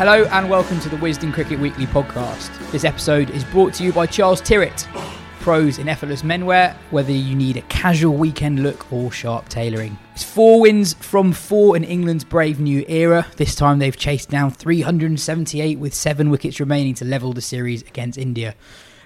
Hello and welcome to the Wisden Cricket Weekly podcast. This episode is brought to you by Charles Tyrwhitt, pros in effortless menwear, whether you need a casual weekend look or sharp tailoring. It's four wins from four in England's brave new era. This time they've chased down 378 with seven wickets remaining to level the series against India.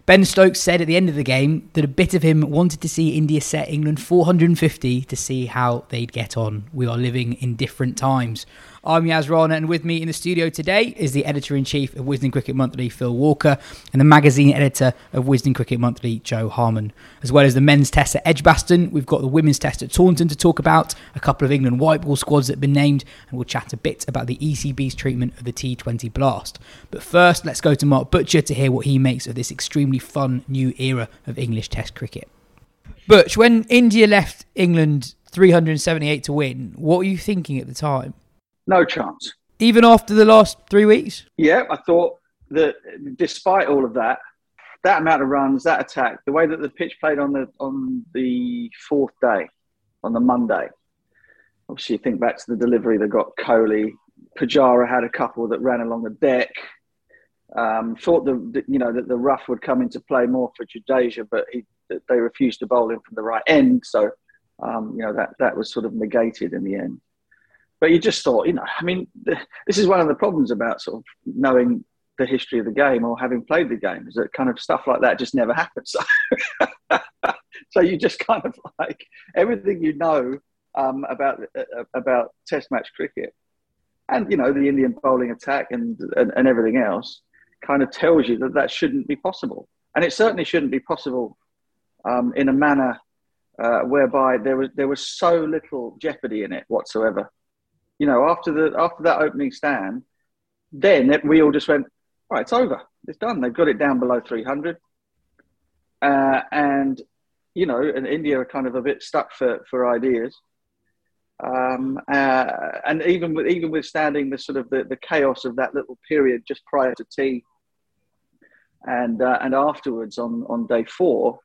Ben Stokes said at the end of the game that a bit of him wanted to see India set England 450 to see how they'd get on. We are living in different times. I'm Yaz Rana, and with me in the studio today is the editor in chief of Wisden Cricket Monthly, Phil Walker, and the magazine editor of Wisden Cricket Monthly, Jo Harman. As well as the men's test at Edgbaston, we've got the women's test at Taunton to talk about, a couple of England white ball squads that have been named, and we'll chat a bit about the ECB's treatment of the T20 blast. But first, let's go to Mark Butcher to hear what he makes of this extremely fun new era of English test cricket. Butch, when India left England 378 to win, what were you thinking at the time? No chance. Even after the last three weeks? Yeah, I thought that despite all of that, that amount of runs, that attack, the way that the pitch played on the on the fourth day, on the Monday. Obviously, you think back to the delivery that got Kohli. Pujara had a couple that ran along the deck. Um, thought the, you know that the rough would come into play more for Jadeja, but he, they refused to bowl him from the right end. So um, you know that that was sort of negated in the end. But you just thought, you know, I mean, this is one of the problems about sort of knowing the history of the game or having played the game is that kind of stuff like that just never happens. So, so you just kind of like everything you know um, about uh, about Test match cricket, and you know the Indian bowling attack and, and and everything else, kind of tells you that that shouldn't be possible, and it certainly shouldn't be possible um, in a manner uh, whereby there was there was so little jeopardy in it whatsoever you know, after the after that opening stand, then it, we all just went, right, it's over, it's done. They've got it down below 300, uh, and you know, and India are kind of a bit stuck for for ideas. Um, uh, and even with even withstanding the sort of the, the chaos of that little period just prior to tea, and uh, and afterwards on on day four,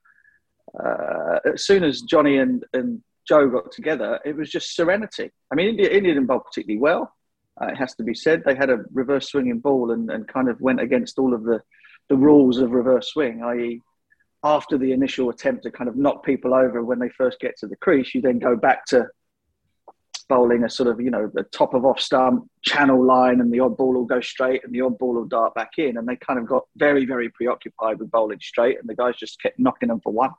uh, as soon as Johnny and and Joe got together, it was just serenity. I mean, India, India didn't bowl particularly well. Uh, it has to be said. They had a reverse swinging ball and, and kind of went against all of the, the rules of reverse swing, i.e., after the initial attempt to kind of knock people over when they first get to the crease, you then go back to bowling a sort of, you know, the top of off stump channel line and the odd ball will go straight and the odd ball will dart back in. And they kind of got very, very preoccupied with bowling straight and the guys just kept knocking them for one.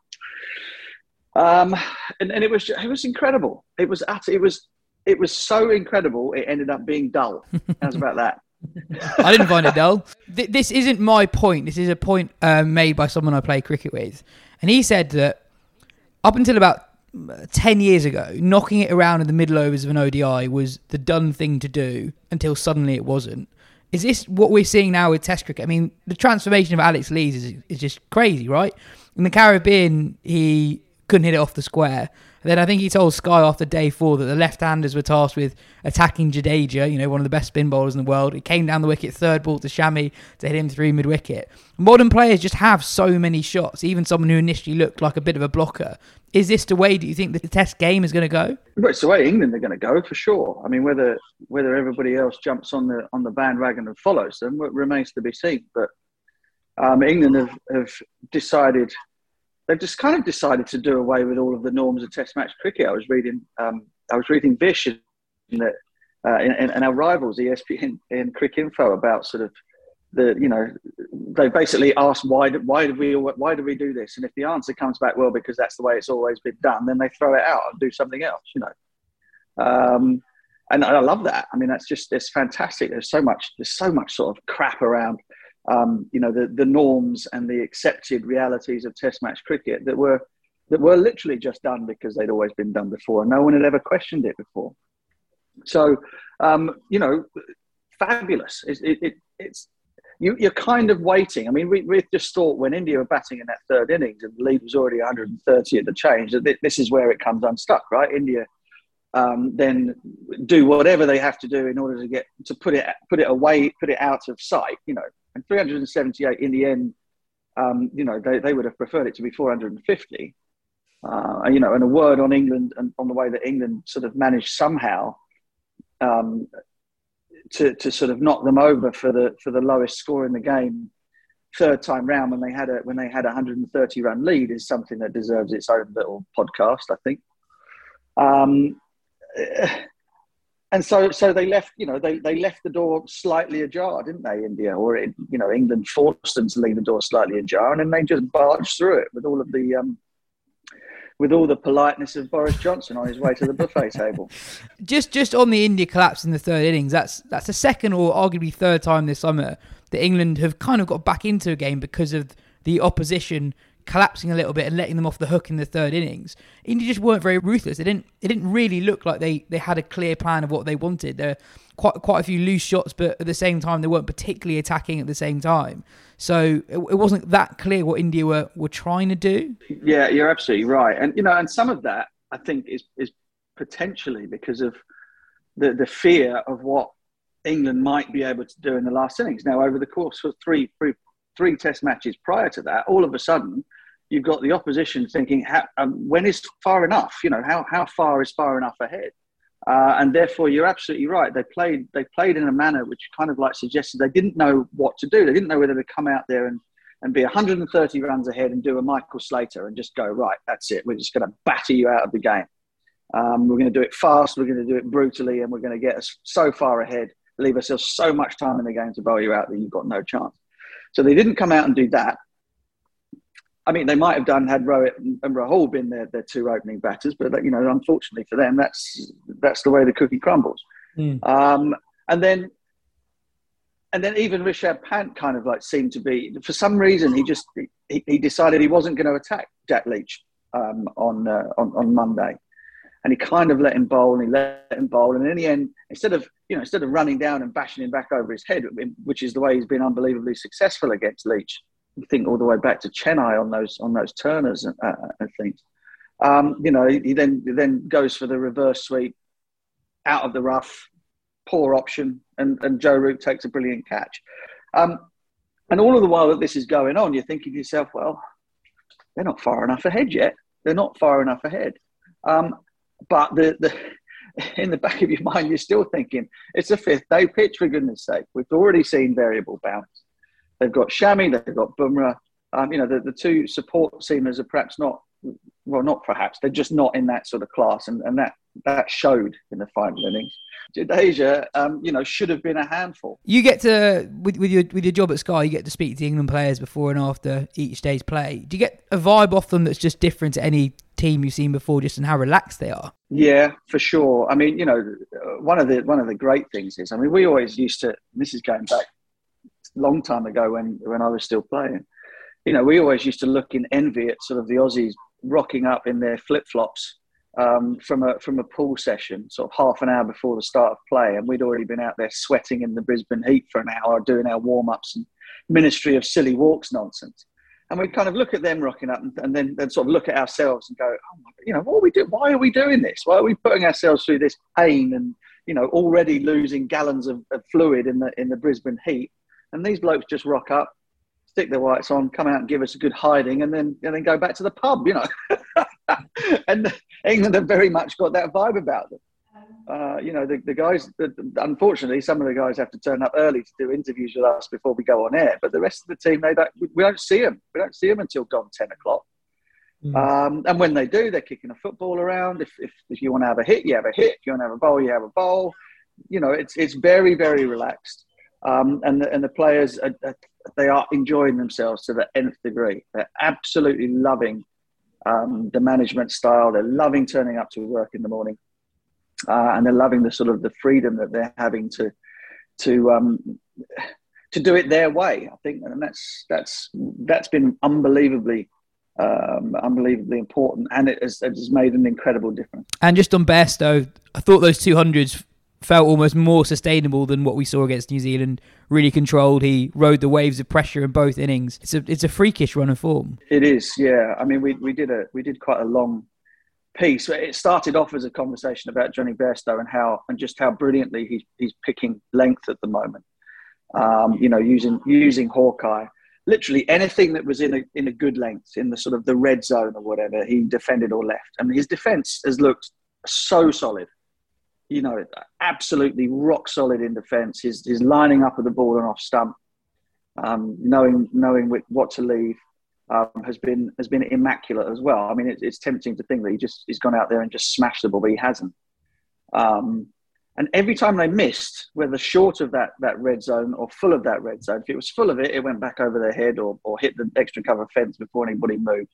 Um, and, and it was it was incredible. It was it was it was so incredible. It ended up being dull. How's about that? I didn't find it dull. Th- this isn't my point. This is a point uh, made by someone I play cricket with, and he said that up until about 10 years ago, knocking it around in the middle overs of an ODI was the done thing to do until suddenly it wasn't. Is this what we're seeing now with Test cricket? I mean, the transformation of Alex Lees is, is just crazy, right? In the Caribbean, he couldn't hit it off the square. And then I think he told Sky after day four that the left-handers were tasked with attacking Jadeja, you know, one of the best spin bowlers in the world. It came down the wicket, third ball to Shami to hit him through mid-wicket. Modern players just have so many shots, even someone who initially looked like a bit of a blocker. Is this the way, do you think, the test game is going to go? Well, it's the way England are going to go, for sure. I mean, whether whether everybody else jumps on the on the bandwagon and follows them remains to be seen. But um, England have, have decided they've just kind of decided to do away with all of the norms of Test match cricket. I was reading, um, I was reading Vish the, uh, our rivals, ESPN in Cricinfo, about sort of the, you know, they basically asked why, why did we, why do we do this? And if the answer comes back, well, because that's the way it's always been done, then they throw it out and do something else, you know. Um, and I love that. I mean, that's just it's fantastic. There's so much, there's so much sort of crap around um, you know, the, the norms and the accepted realities of Test match cricket that were that were literally just done because they'd always been done before. And no one had ever questioned it before. So, um, you know, fabulous. It, it, it, it's you, are kind of waiting. I mean, we, we just thought when India were batting in that third innings and the lead was already 130 at the change that this is where it comes unstuck, right? India um, then do whatever they have to do in order to get to put it put it away, put it out of sight. You know, and 378 in the end, um, you know, they, they would have preferred it to be 450. Uh, you know, and a word on England and on the way that England sort of managed somehow um, to, to sort of knock them over for the for the lowest score in the game third time round when they had a when they had a 130 run lead is something that deserves its own little podcast, I think. Um, and so so they left you know they, they left the door slightly ajar didn't they india or it, you know england forced them to leave the door slightly ajar and then they just barged through it with all of the um, with all the politeness of Boris Johnson on his way to the buffet table. Just just on the India collapse in the third innings, that's that's the second or arguably third time this summer that England have kind of got back into a game because of the opposition collapsing a little bit and letting them off the hook in the third innings. India just weren't very ruthless. They didn't. It didn't really look like they, they had a clear plan of what they wanted. There quite quite a few loose shots, but at the same time they weren't particularly attacking at the same time. So it, it wasn't that clear what India were were trying to do. Yeah, you're absolutely right. And you know, and some of that I think is is potentially because of the the fear of what England might be able to do in the last innings. Now, over the course of three, three three test matches prior to that, all of a sudden, you've got the opposition thinking, how, um, when is far enough? You know, how, how far is far enough ahead? Uh, and therefore, you're absolutely right. They played they played in a manner which kind of like suggested they didn't know what to do. They didn't know whether to come out there and, and be 130 runs ahead and do a Michael Slater and just go right. That's it. We're just going to batter you out of the game. Um, we're going to do it fast. We're going to do it brutally, and we're going to get us so far ahead, leave ourselves so much time in the game to bowl you out that you've got no chance. So they didn't come out and do that. I mean, they might have done had Rohit and Rahul been their, their two opening batters, but you know, unfortunately for them, that's that's the way the cookie crumbles. Mm. Um, and then, and then even Rishabh Pant kind of like seemed to be for some reason he just he, he decided he wasn't going to attack Jack Leach um, on, uh, on on Monday, and he kind of let him bowl and he let him bowl, and in the end, instead of you know instead of running down and bashing him back over his head, which is the way he's been unbelievably successful against Leach think all the way back to Chennai on those on those turners and, uh, and things. Um, you know, he then he then goes for the reverse sweep out of the rough, poor option, and, and Joe Root takes a brilliant catch. Um, and all of the while that this is going on, you're thinking to yourself, well, they're not far enough ahead yet. They're not far enough ahead. Um, but the, the in the back of your mind, you're still thinking it's a fifth day pitch for goodness sake. We've already seen variable bounce. They've got Shami, they've got Bumrah. Um, you know, the, the two support seamers are perhaps not, well, not perhaps, they're just not in that sort of class. And, and that, that showed in the final innings. Jadeja, um, you know, should have been a handful. You get to, with, with, your, with your job at Sky, you get to speak to the England players before and after each day's play. Do you get a vibe off them that's just different to any team you've seen before, just in how relaxed they are? Yeah, for sure. I mean, you know, one of the one of the great things is, I mean, we always used to. This is going back long time ago when when I was still playing. You know, we always used to look in envy at sort of the Aussies rocking up in their flip flops um, from a from a pool session, sort of half an hour before the start of play, and we'd already been out there sweating in the Brisbane heat for an hour, doing our warm ups and Ministry of Silly Walks nonsense. And we'd kind of look at them rocking up, and, and then then sort of look at ourselves and go, oh my, you know, what are we doing? Why are we doing this? Why are we putting ourselves through this pain and you know already losing gallons of, of fluid in the in the Brisbane heat? And these blokes just rock up, stick their whites on, come out and give us a good hiding, and then and then go back to the pub, you know. and England have very much got that vibe about them. Uh, you know, the, the guys, unfortunately, some of the guys have to turn up early to do interviews with us before we go on air. But the rest of the team, they don't, we don't see them. We don't see them until gone 10 o'clock. Mm. Um, and when they do, they're kicking a football around. If, if, if you want to have a hit, you have a hit. If you want to have a bowl, you have a bowl. You know, it's, it's very, very relaxed. Um, and, the, and the players, are, they are enjoying themselves to the nth degree. They're absolutely loving um, the management style. They're loving turning up to work in the morning, uh, and they're loving the sort of the freedom that they're having to to um, to do it their way. I think, and that's that's that's been unbelievably. Um, unbelievably important, and it has, it has made an incredible difference. And just on Bairstow, I thought those two hundreds felt almost more sustainable than what we saw against New Zealand. Really controlled. He rode the waves of pressure in both innings. It's a it's a freakish run of form. It is, yeah. I mean, we we did a we did quite a long piece. It started off as a conversation about Johnny Bairstow and how and just how brilliantly he's he's picking length at the moment. Um, you know, using using Hawkeye. Literally anything that was in a in a good length, in the sort of the red zone or whatever, he defended or left. I mean, his defence has looked so solid you know, absolutely rock solid in defence. His, his lining up of the ball and off stump, um, knowing knowing what to leave, um, has been has been immaculate as well. I mean, it, it's tempting to think that he just he's gone out there and just smashed the ball, but he hasn't. Um, and every time they missed, whether short of that that red zone or full of that red zone, if it was full of it, it went back over their head or, or hit the extra cover fence before anybody moved.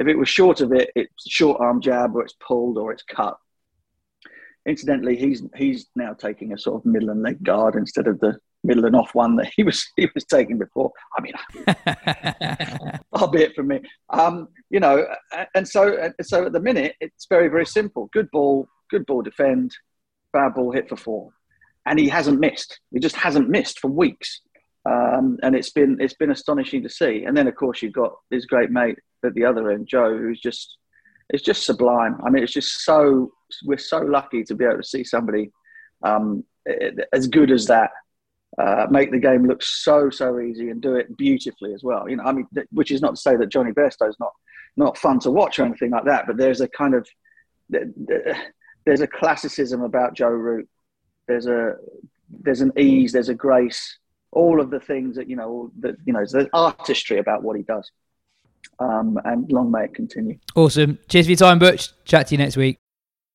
If it was short of it, it's short arm jab or it's pulled or it's cut incidentally, he's he's now taking a sort of middle and leg guard instead of the middle and off one that he was he was taking before. I mean, far be it from me. Um, you know, and so so at the minute it's very very simple. Good ball, good ball defend, bad ball hit for four, and he hasn't missed. He just hasn't missed for weeks. Um, and it's been it's been astonishing to see. And then of course you've got his great mate at the other end, Joe, who's just it's just sublime. I mean, it's just so we're so lucky to be able to see somebody um, as good as that uh, make the game look so so easy and do it beautifully as well. You know, I mean, which is not to say that Johnny Bairstow is not not fun to watch or anything like that, but there's a kind of there's a classicism about Joe Root. There's a there's an ease, there's a grace, all of the things that you know that you know there's artistry about what he does. Um, and long may it continue. Awesome. Cheers for your time, Butch. Chat to you next week.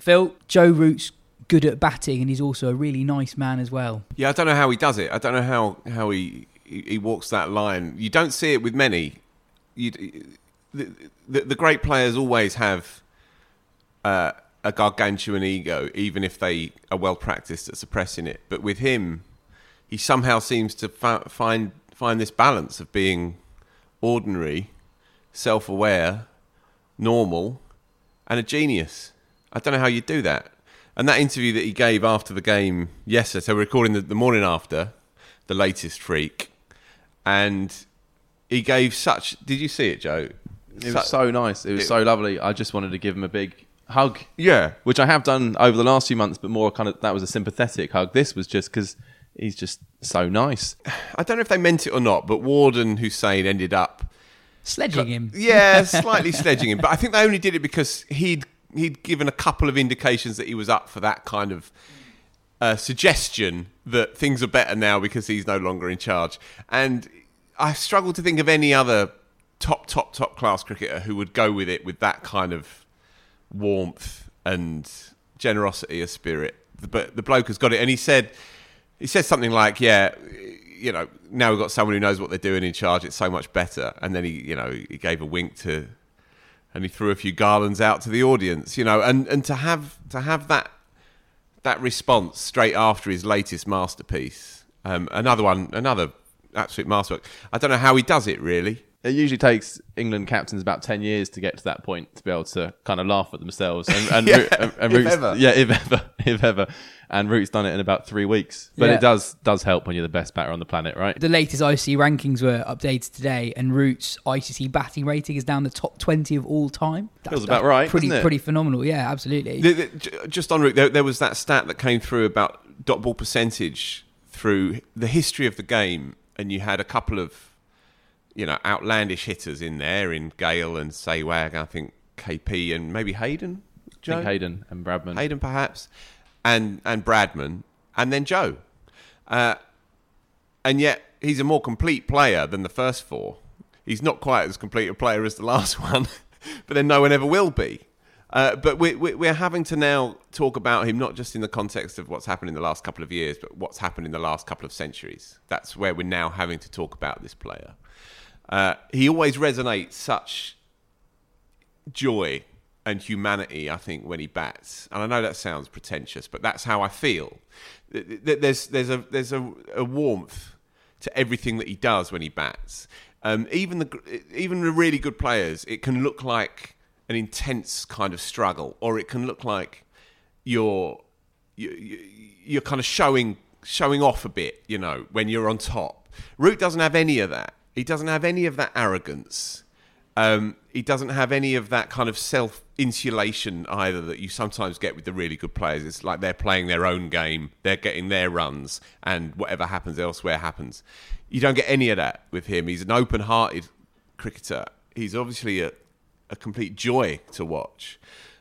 Phil, Joe Root's good at batting, and he's also a really nice man as well. Yeah, I don't know how he does it. I don't know how how he he, walks that line. You don't see it with many. You, the, the, the great players always have uh, a gargantuan ego, even if they are well practiced at suppressing it. But with him, he somehow seems to fa- find find this balance of being ordinary, self-aware, normal, and a genius. I don't know how you do that. And that interview that he gave after the game yesterday, so we're recording the, the morning after the latest freak, and he gave such. Did you see it, Joe? It was so nice. It was it, so lovely. I just wanted to give him a big hug. Yeah, which I have done over the last few months, but more kind of that was a sympathetic hug. This was just because he's just so nice. I don't know if they meant it or not, but Ward and Hussain ended up sledging him. Yeah, slightly sledging him, but I think they only did it because he'd he'd given a couple of indications that he was up for that kind of uh, suggestion that things are better now because he's no longer in charge. And I struggle to think of any other top, top, top class cricketer who would go with it with that kind of warmth and generosity of spirit. But the bloke has got it, and he said he said something like, "Yeah, you know, now we've got someone who knows what they're doing in charge. It's so much better." And then he, you know, he gave a wink to, and he threw a few garlands out to the audience, you know, and and to have to have that that response straight after his latest masterpiece, um, another one, another absolute masterwork. I don't know how he does it really. It usually takes England captains about ten years to get to that point to be able to kind of laugh at themselves. And, and, Yeah, Root- and, and if Root's- ever. yeah, if ever, if ever. And Root's done it in about three weeks. But Yeah. it does does help when you're the best batter on the planet, right? The latest ICC rankings were updated today, and Root's ICC batting rating is down the top 20 of all time. That's, Feels about that's right, Pretty, it? pretty phenomenal. Yeah, absolutely. The- the- just on Root, there, there was that stat that came through about dot ball percentage through the history of the game, and you had a couple of, you know, outlandish hitters in there in Gayle and Sehwag, I think KP and maybe Hayden. I Joe? think Hayden and Bradman. Hayden perhaps, and and Bradman, and then Joe, uh, and yet he's a more complete player than the first four. He's not quite as complete a player as the last one, but then no one ever will be. Uh, but we, we, we're having to now talk about him not just in the context of what's happened in the last couple of years, but what's happened in the last couple of centuries. That's where we're now having to talk about this player. Uh, he always resonates such joy and humanity, I think, when he bats. And I know that sounds pretentious, but that's how I feel. Th- th- There's, there's, a, there's a, a warmth to everything that he does when he bats. Um, even the even the really good players, it can look like an intense kind of struggle, or it can look like you're you, you- you're kind of showing showing off a bit, you know, when you're on top. Root doesn't have any of that. He doesn't have any of that arrogance. Um, he doesn't have any of that kind of self insulation either that you sometimes get with the really good players. It's like they're playing their own game, they're getting their runs, and whatever happens elsewhere happens. You don't get any of that with him. He's an open hearted cricketer. He's obviously a, a complete joy to watch.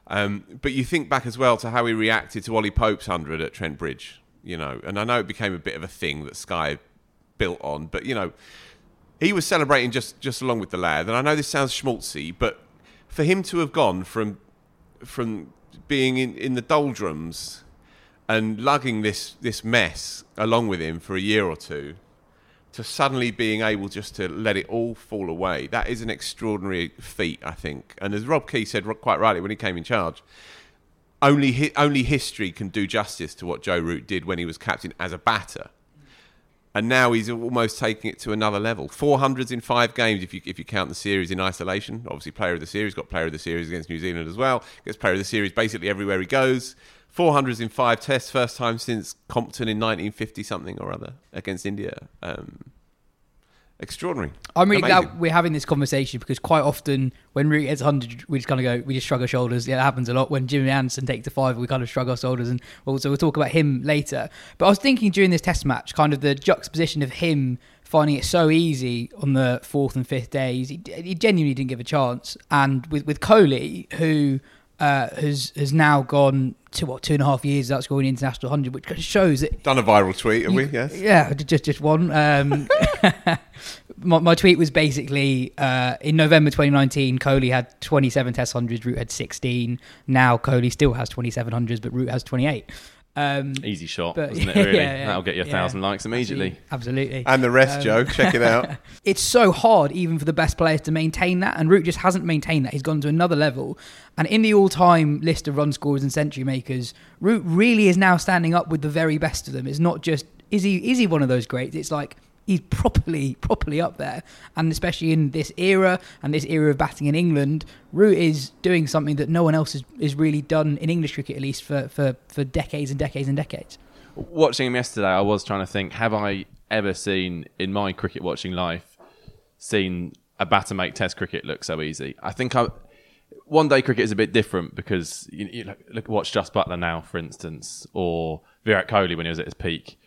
Um, but you think back as well to how he reacted to Ollie Pope's 100 at Trent Bridge, you know, and I know it became a bit of a thing that Sky built on, but, you know, he was celebrating just, just along with the lad. And I know this sounds schmaltzy, but for him to have gone from from being in, in the doldrums and lugging this, this mess along with him for a year or two to suddenly being able just to let it all fall away, that is an extraordinary feat, I think. And as Rob Key said quite rightly when he came in charge, only only history can do justice to what Joe Root did when he was captain as a batter. And now he's almost taking it to another level. Four hundreds in five games, if you if you count the series in isolation. Obviously, player of the series got player of the series against New Zealand as well. Gets player of the series basically everywhere he goes. Four hundreds in five tests, first time since Compton in 1950 something or other against India. Um, extraordinary. I'm really Amazing. glad we're having this conversation because quite often when Root gets 100, we just kind of go, we just shrug our shoulders. Yeah, that happens a lot. When Jimmy Anderson takes a five, we kind of shrug our shoulders. And also, we'll talk about him later. But I was thinking during this test match, kind of the juxtaposition of him finding it so easy on the fourth and fifth days. He, he genuinely didn't give a chance. And with, with Kohli, who uh, has has now gone to what two and a half years without scoring an international hundred, which shows it. Done a viral tweet, have we? Yes. Yeah, just just one. Um, my, my tweet was basically uh, in November 2019, Kohli had 27 Test hundreds, Root had 16. Now Kohli still has 27 hundreds, but Root has 28. Um, Easy shot, but- wasn't it? Really, yeah, yeah, that'll get you a yeah. thousand likes immediately. Absolutely. And the rest, Um, Joe. Check it out. it's so hard even for the best players to maintain that and Root just hasn't maintained that he's gone to another level and in the all-time list of run scorers and century makers Root really is now standing up with the very best of them it's not just is he is he one of those greats it's like he's properly properly up there and especially in this era and this era of batting in England Root is doing something that no one else has, has really done in English cricket at least for, for, for decades and decades and decades Watching him yesterday, I was trying to think: Have I ever seen in my cricket watching life seen a batter make Test cricket look so easy? I think I. One day cricket is a bit different because you, you look, look watch Jos Buttler now, for instance, or Virat Kohli when he was at his peak.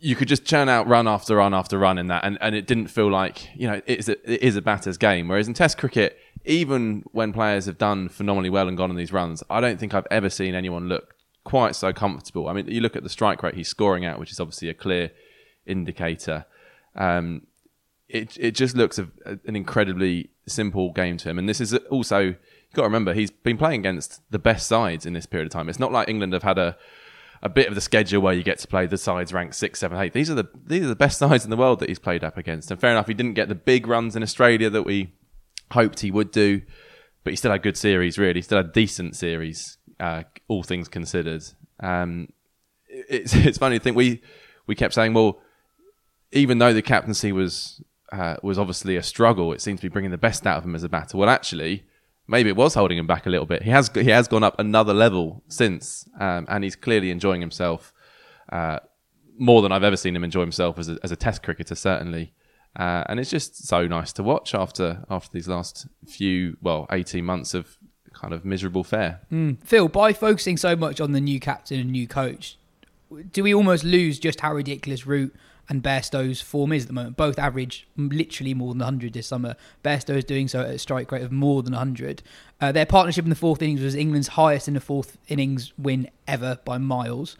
You could just churn out run after run after run in that, and, and it didn't feel like you know it's a, it is a batter's game. Whereas in Test cricket, even when players have done phenomenally well and gone on these runs, I don't think I've ever seen anyone look quite so comfortable. I mean, you look at the strike rate he's scoring at, which is obviously a clear indicator. Um, it it just looks a, an incredibly simple game to him, and this is also you've got to remember he's been playing against the best sides in this period of time. It's not like England have had a a bit of the schedule where you get to play the sides ranked six, seven, eight. These are the these are the best sides in the world that he's played up against. And fair enough, he didn't get the big runs in Australia that we hoped he would do, but he still had good series. Really, he still had decent series, uh, all things considered. Um, it's it's funny to think we we kept saying, well, even though the captaincy was uh, was obviously a struggle, it seemed to be bringing the best out of him as a batter. Well, actually, maybe it was holding him back a little bit. He has he has gone up another level since, um, and he's clearly enjoying himself uh, more than I've ever seen him enjoy himself as a, as a Test cricketer, certainly. Uh, and it's just so nice to watch after after these last few well eighteen months of kind of miserable fare. Mm. Phil, by focusing so much on the new captain and new coach, do we almost lose just how ridiculous Root and Bairstow's form is at the moment? Both average literally more than 100 this summer. Bairstow is doing so at a strike rate of more than 100. Uh, their partnership in the fourth innings was England's highest in the fourth innings win ever by miles.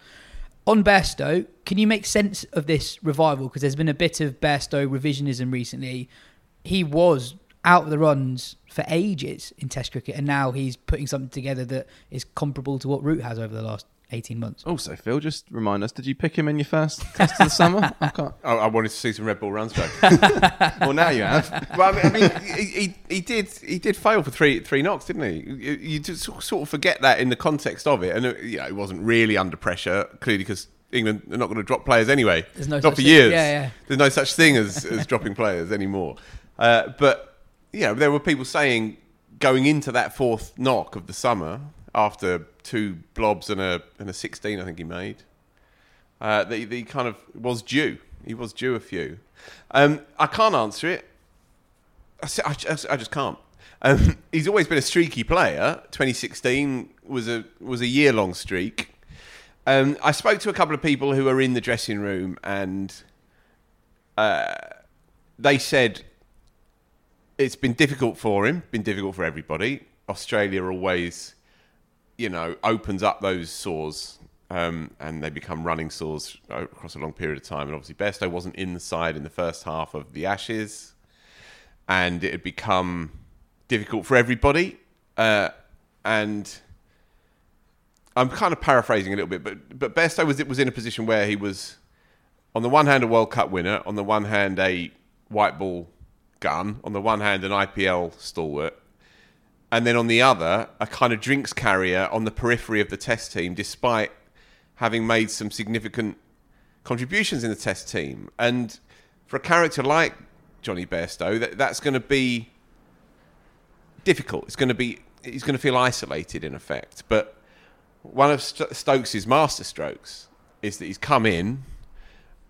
On Bairstow, can you make sense of this revival? Because there's been a bit of Bairstow revisionism recently. He was out of the runs for ages in Test cricket, and now he's putting something together that is comparable to what Root has over the last 18 months. Also, Phil, just remind us, did you pick him in your first test of the summer? I can't. I, I wanted to see some Red Bull runs back. well, now you have. Well, I mean, I mean he, he, he did he did fail for three three knocks, didn't he? You, you just sort of forget that in the context of it, and uh, you know, he wasn't really under pressure, clearly because England are not going to drop players anyway. There's no not such for thing- years. yeah, yeah. There's no such thing as, as dropping players anymore. Uh, but you know, there were people saying going into that fourth knock of the summer after two blobs and a and a 16, I think he made. Uh, that he, kind of was due. He was due a few. Um, I can't answer it. I, I just, I just can't. Um, he's always been a streaky player. 2016 was a was a year long streak. Um, I spoke to a couple of people who are in the dressing room, and uh, they said it's been difficult for him. Been difficult for everybody. Australia always, you know, opens up those sores. Um, and they become running sores across a long period of time. And obviously, Bairstow wasn't in the side in the first half of the Ashes and it had become difficult for everybody. Uh, and I'm kind of paraphrasing a little bit, but but Bairstow was was in a position where he was, on the one hand, a World Cup winner, on the one hand, a white ball gun, on the one hand, an IPL stalwart, and then on the other, a kind of drinks carrier on the periphery of the Test team, despite having made some significant contributions in the Test team. And for a character like Johnny Bairstow, that, that's going to be difficult. It's going to be he's going to feel isolated in effect. But one of St- Stokes' master strokes is that he's come in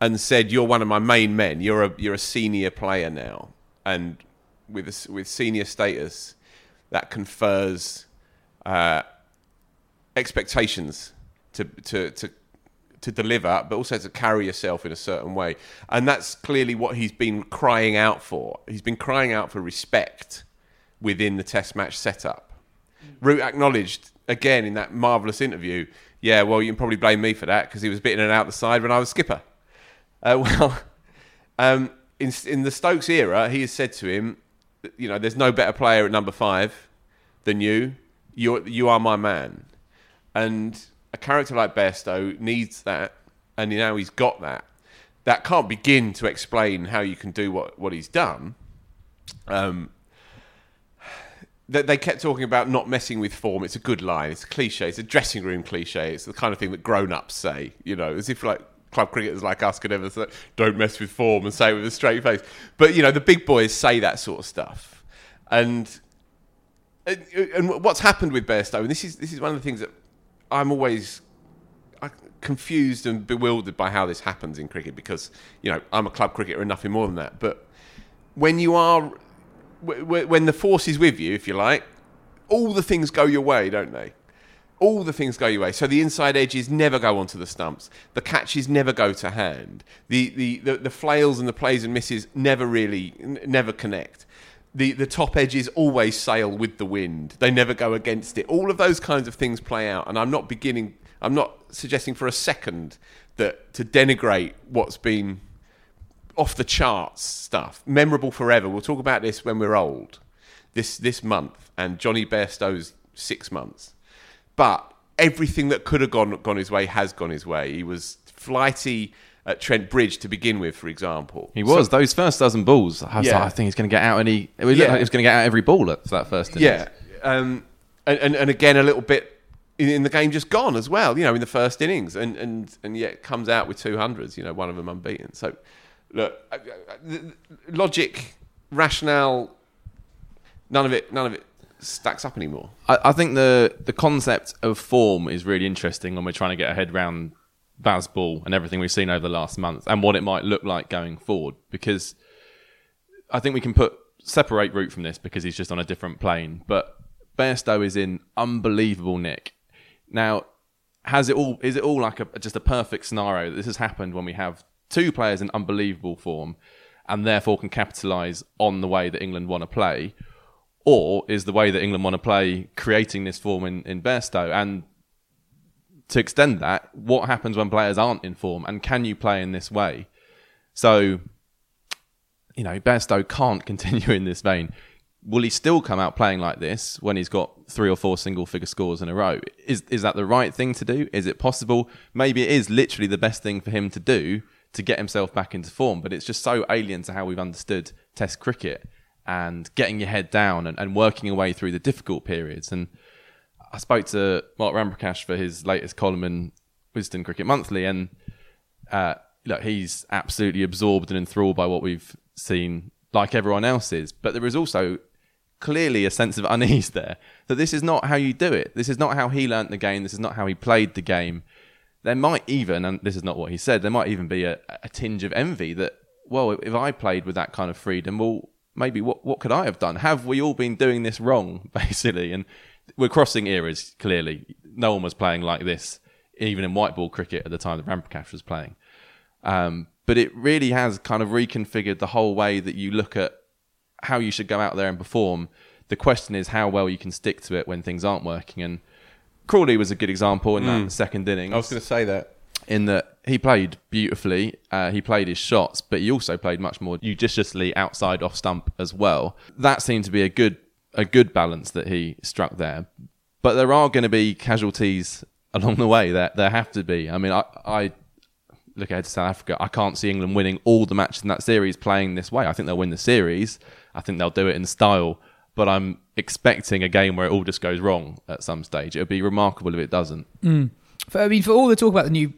and said, "You're one of my main men. You're a you're a senior player now, and with a with senior status, that confers uh, expectations to to to." To deliver, but also to carry yourself in a certain way, and that's clearly what he's been crying out for. He's been crying out for respect within the Test match setup. Root acknowledged again in that marvelous interview. Yeah, well, you can probably blame me for that because he was bitten and out the side when I was skipper. Uh, well, um, in in the Stokes era, he has said to him, you know, there's no better player at number five than you. You you are my man, and a character like Bairstow needs that, and now he's got that. That can't begin to explain how you can do what what he's done. Um, they, they kept talking about not messing with form. It's a good line. It's a cliche. It's a dressing room cliche. It's the kind of thing that grown-ups say. You know, as if like club cricketers like us could ever say, "Don't mess with form" and say it with a straight face. But you know, the big boys say that sort of stuff. And and, what's happened with Bairstow, and this is this is one of the things that I'm always confused and bewildered by how this happens in cricket because you know I'm a club cricketer and nothing more than that. But when you are when the force is with you, if you like, all the things go your way, don't they? All the things go your way. So the inside edges never go onto the stumps. The catches never go to hand. The the, the, the flails and the plays and misses never really n- never connect. The the top edges always sail with the wind. They never go against it. All of those kinds of things play out. And I'm not beginning I'm not suggesting for a second that to denigrate what's been off the charts stuff, memorable forever. We'll talk about this when we're old. this this month, and Johnny Bairstow's six months. But everything that could have gone gone his way has gone his way. He was flighty at Trent Bridge to begin with, for example. He was So- those first dozen balls. I was Yeah. like, I think he's going to get out any. It Yeah. like he was going to get out every ball at that first. innings. Yeah, um, and, and and again a little bit in, in the game just gone as well. You know, in the first innings, and and and yet comes out with two hundreds. You know, one of them unbeaten. So, look, uh, uh, the logic, rationale, none of it, none of it stacks up anymore. I, I think the the concept of form is really interesting when we're trying to get a head round Bazball and everything we've seen over the last month and what it might look like going forward. Because I think we can put separate Root from this because he's just on a different plane. But Bairstow is in unbelievable nick. Now, has it all? Is it all like a just a perfect scenario that this has happened when we have two players in unbelievable form, and therefore can capitalise on the way that England want to play, or is the way that England want to play creating this form in in Bairstow? And to extend that, what happens when players aren't in form, and can you play in this way? So, you know, Bairstow can't continue in this vein. Will he still come out playing like this when he's got three or four single figure scores in a row? Is is that the right thing to do? Is it possible? Maybe it is literally the best thing for him to do to get himself back into form, but it's just so alien to how we've understood Test cricket and getting your head down and, and working your way through the difficult periods. And I spoke to Mark Ramprakash for his latest column in Wisden Cricket Monthly, and uh, look, he's absolutely absorbed and enthralled by what we've seen, like everyone else is. But there is also clearly a sense of unease there that this is not how you do it. This is not how he learnt the game. This is not how he played the game. There might even, and this is not what he said, there might even be a, a tinge of envy that, well, if I played with that kind of freedom, well, maybe what what could I have done? Have we all been doing this wrong, basically? And we're crossing eras. Clearly, no one was playing like this, even in white ball cricket at the time that Ramprakash was playing. Um, but it really has kind of reconfigured the whole way that you look at how you should go out there and perform. The question is how well you can stick to it when things aren't working. And Crawley was a good example in Mm. that second innings. I was going to say that. In that he played beautifully, uh, he played his shots, but he also played much more judiciously outside off stump as well. That seemed to be a good a good balance that he struck there. But there are going to be casualties along the way. There there have to be. I mean, I, I look ahead to South Africa. I can't see England winning all the matches in that series playing this way. I think they'll win the series. I think they'll do it in style. But I'm expecting a game where it all just goes wrong at some stage. It would be remarkable if it doesn't. Mm. For, I mean, for all the talk about the new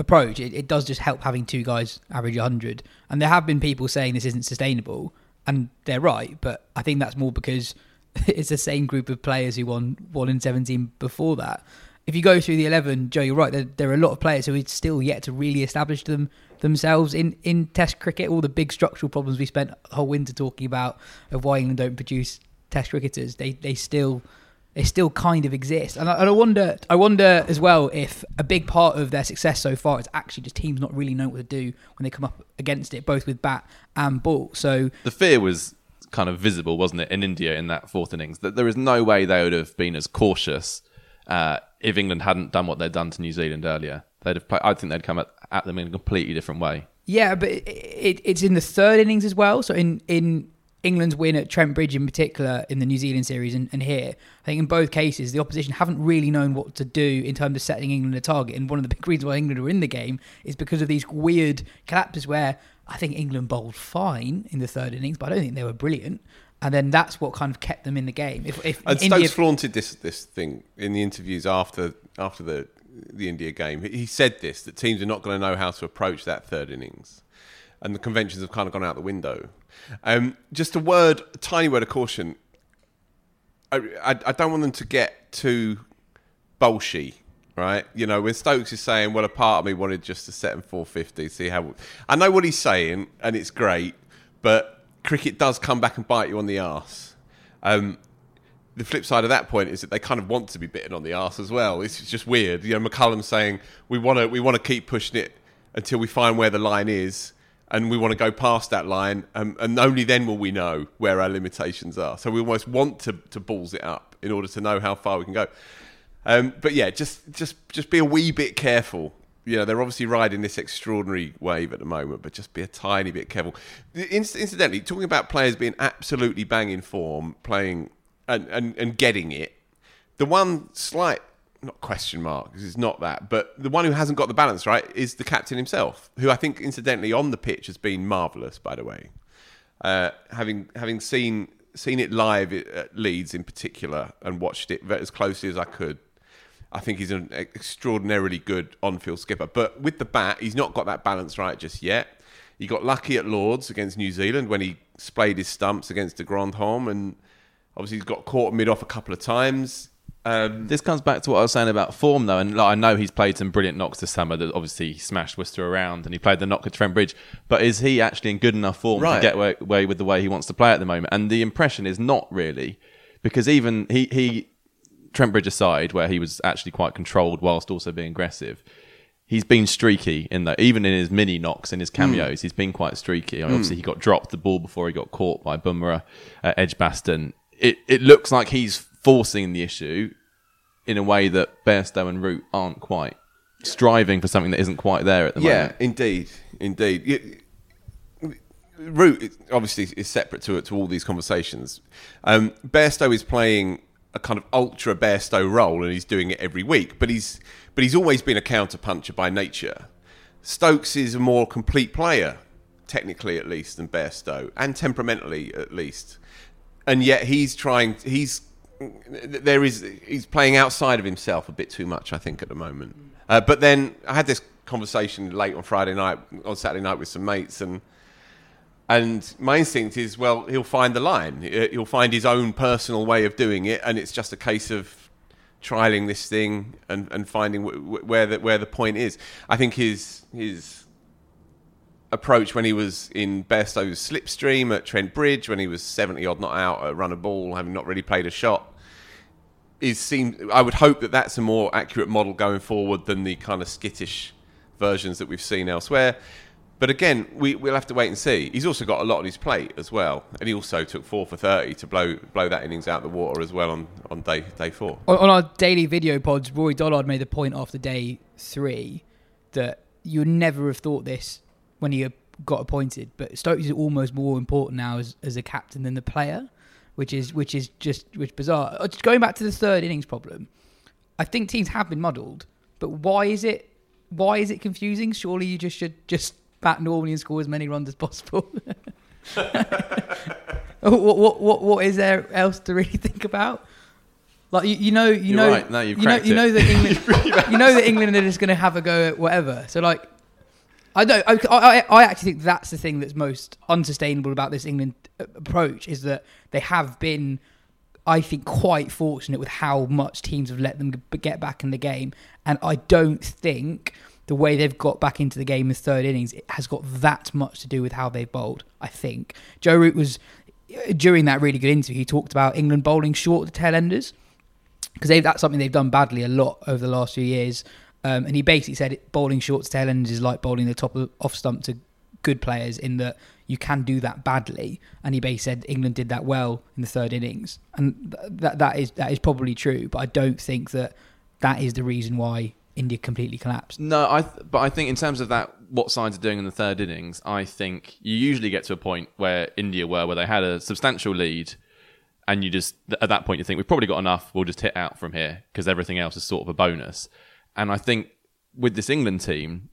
approach, it, it does just help having two guys average 100. And there have been people saying this isn't sustainable, and they're right. But I think that's more because it's the same group of players who won one in 17 before that. If you go through the 11, Joe, you're right. There, there are a lot of players who are still yet to really establish them themselves in, in Test cricket. All the big structural problems we spent the whole winter talking about of why England don't produce Test cricketers, they they still they still kind of exist. And I, and I wonder, I wonder as well if a big part of their success so far is actually just teams not really knowing what to do when they come up against it, both with bat and ball. So the fear was kind of visible, wasn't it, in India in that fourth innings? That there is no way they would have been as cautious uh, if England hadn't done what they'd done to New Zealand earlier. They'd have. Play, I think they'd come at, at them in a completely different way. yeah, but it, it, it's in the third innings as well. So in in England's win at Trent Bridge in particular in the New Zealand series and, and here, I think in both cases the opposition haven't really known what to do in terms of setting England a target. And one of the big reasons why England were in the game is because of these weird collapses where I think England bowled fine in the third innings, but I don't think they were brilliant. And then that's what kind of kept them in the game. If, if And India, Stokes flaunted this this thing in the interviews after after the the India game. He said this that teams are not going to know how to approach that third innings, and the conventions have kind of gone out the window. Um, just a word, a tiny word of caution. I, I, I don't want them to get too bolshy, right? You know, when Stokes is saying, "Well, a part of me wanted just to set him 450, see how." I know what he's saying, and it's great, but cricket does come back and bite you on the arse. Um, the flip side of that point is that they kind of want to be bitten on the arse as well. It's just weird. You know, McCullum saying we want to we want to keep pushing it until we find where the line is, and we want to go past that line, um, and only then will we know where our limitations are. So we almost want to to balls it up in order to know how far we can go. Um, but yeah, just just just be a wee bit careful you know, they're obviously riding this extraordinary wave at the moment, but just be a tiny bit careful. Inc- Incidentally, talking about players being absolutely banging form, playing and, and, and getting it, the one slight, not question mark, because it's not that, but the one who hasn't got the balance right is the captain himself, who I think, incidentally, on the pitch has been marvellous, by the way. Uh, having having seen seen it live at Leeds in particular and watched it as closely as I could, I think he's an extraordinarily good on-field skipper. But with the bat, he's not got that balance right just yet. He got lucky at Lords against New Zealand when he splayed his stumps against the Grand Home, and obviously he's got caught mid off a couple of times. Um, This comes back to what I was saying about form, though, and like, I know he's played some brilliant knocks this summer. That obviously he smashed Worcester around, and he played the knock at Trent Bridge. But is he actually in good enough form Right. to get away, with the way he wants to play at the moment? And the impression is not really, because even he, he Trent Bridge aside, where he was actually quite controlled whilst also being aggressive. He's been streaky in that, even in his mini knocks, in his hmm. cameos, he's been quite streaky. I mean, hmm. Obviously, he got dropped the ball before he got caught by Bumrah uh, at Edgbaston. It it looks like he's forcing the issue in a way that Bairstow and Root aren't quite striving for something that isn't quite there at the yeah, moment. Yeah, indeed, indeed. You- Root obviously is separate to to all these conversations. Um, Bairstow is playing a kind of ultra Bairstow role, and he's doing it every week. But he's but he's always been a counter puncher by nature. Stokes is a more complete player, technically at least, than Bairstow, and temperamentally at least. And yet he's trying. He's there is he's playing outside of himself a bit too much, I think, at the moment. Uh, but then I had this conversation late on Friday night, on Saturday night with some mates, and and my instinct is, well, he'll find the line. He- He'll find his own personal way of doing it, and it's just a case of trialing this thing and, and finding w- w- where the where the point is. I think his his approach when he was in Bairstow's slipstream at Trent Bridge, when he was seventy odd not out at run a ball, having not really played a shot, is seem. I would hope that that's a more accurate model going forward than the kind of skittish versions that we've seen elsewhere. But again, we, we'll have to wait and see. He's also got a lot on his plate as well, and he also took four for thirty to blow blow that innings out the water as well on, on day day four. On, on our daily video pods, Roy Dollard made the point after day three that you would never have thought this when he got appointed, but Stokes is almost more important now as, as a captain than the player, which is which is just which bizarre. Uh, Just going back to the third innings problem, I think teams have been muddled, but why is it why is it confusing? Surely you just should just bat normally and score as many runs as possible. what, what what what is there else to really think about? Like you, you know, you You're know, right. No, you've you know, you know that England, you know that England are just going to have a go at whatever. So like, I don't. I, I, I actually think that's the thing that's most unsustainable about this England uh, approach is that they have been, I think, quite fortunate with how much teams have let them get back in the game, and I don't think the way they've got back into the game in the third innings has got that much to do with how they've bowled. I think Joe Root was during that really good interview. He talked about England bowling short the tail enders because that's something they've done badly a lot over the last few years. Um, and he basically said bowling short to tail ends is like bowling the top of off stump to good players in that you can do that badly. And he basically said England did that well in the third innings, and th- that that is that is probably true. But I don't think that that is the reason why India completely collapsed. No, I. Th- but I think in terms of that, what sides are doing in the third innings, I think you usually get to a point where India were, where they had a substantial lead, and you just at that point you think we've probably got enough. We'll just hit out from here because everything else is sort of a bonus. And I think with this England team,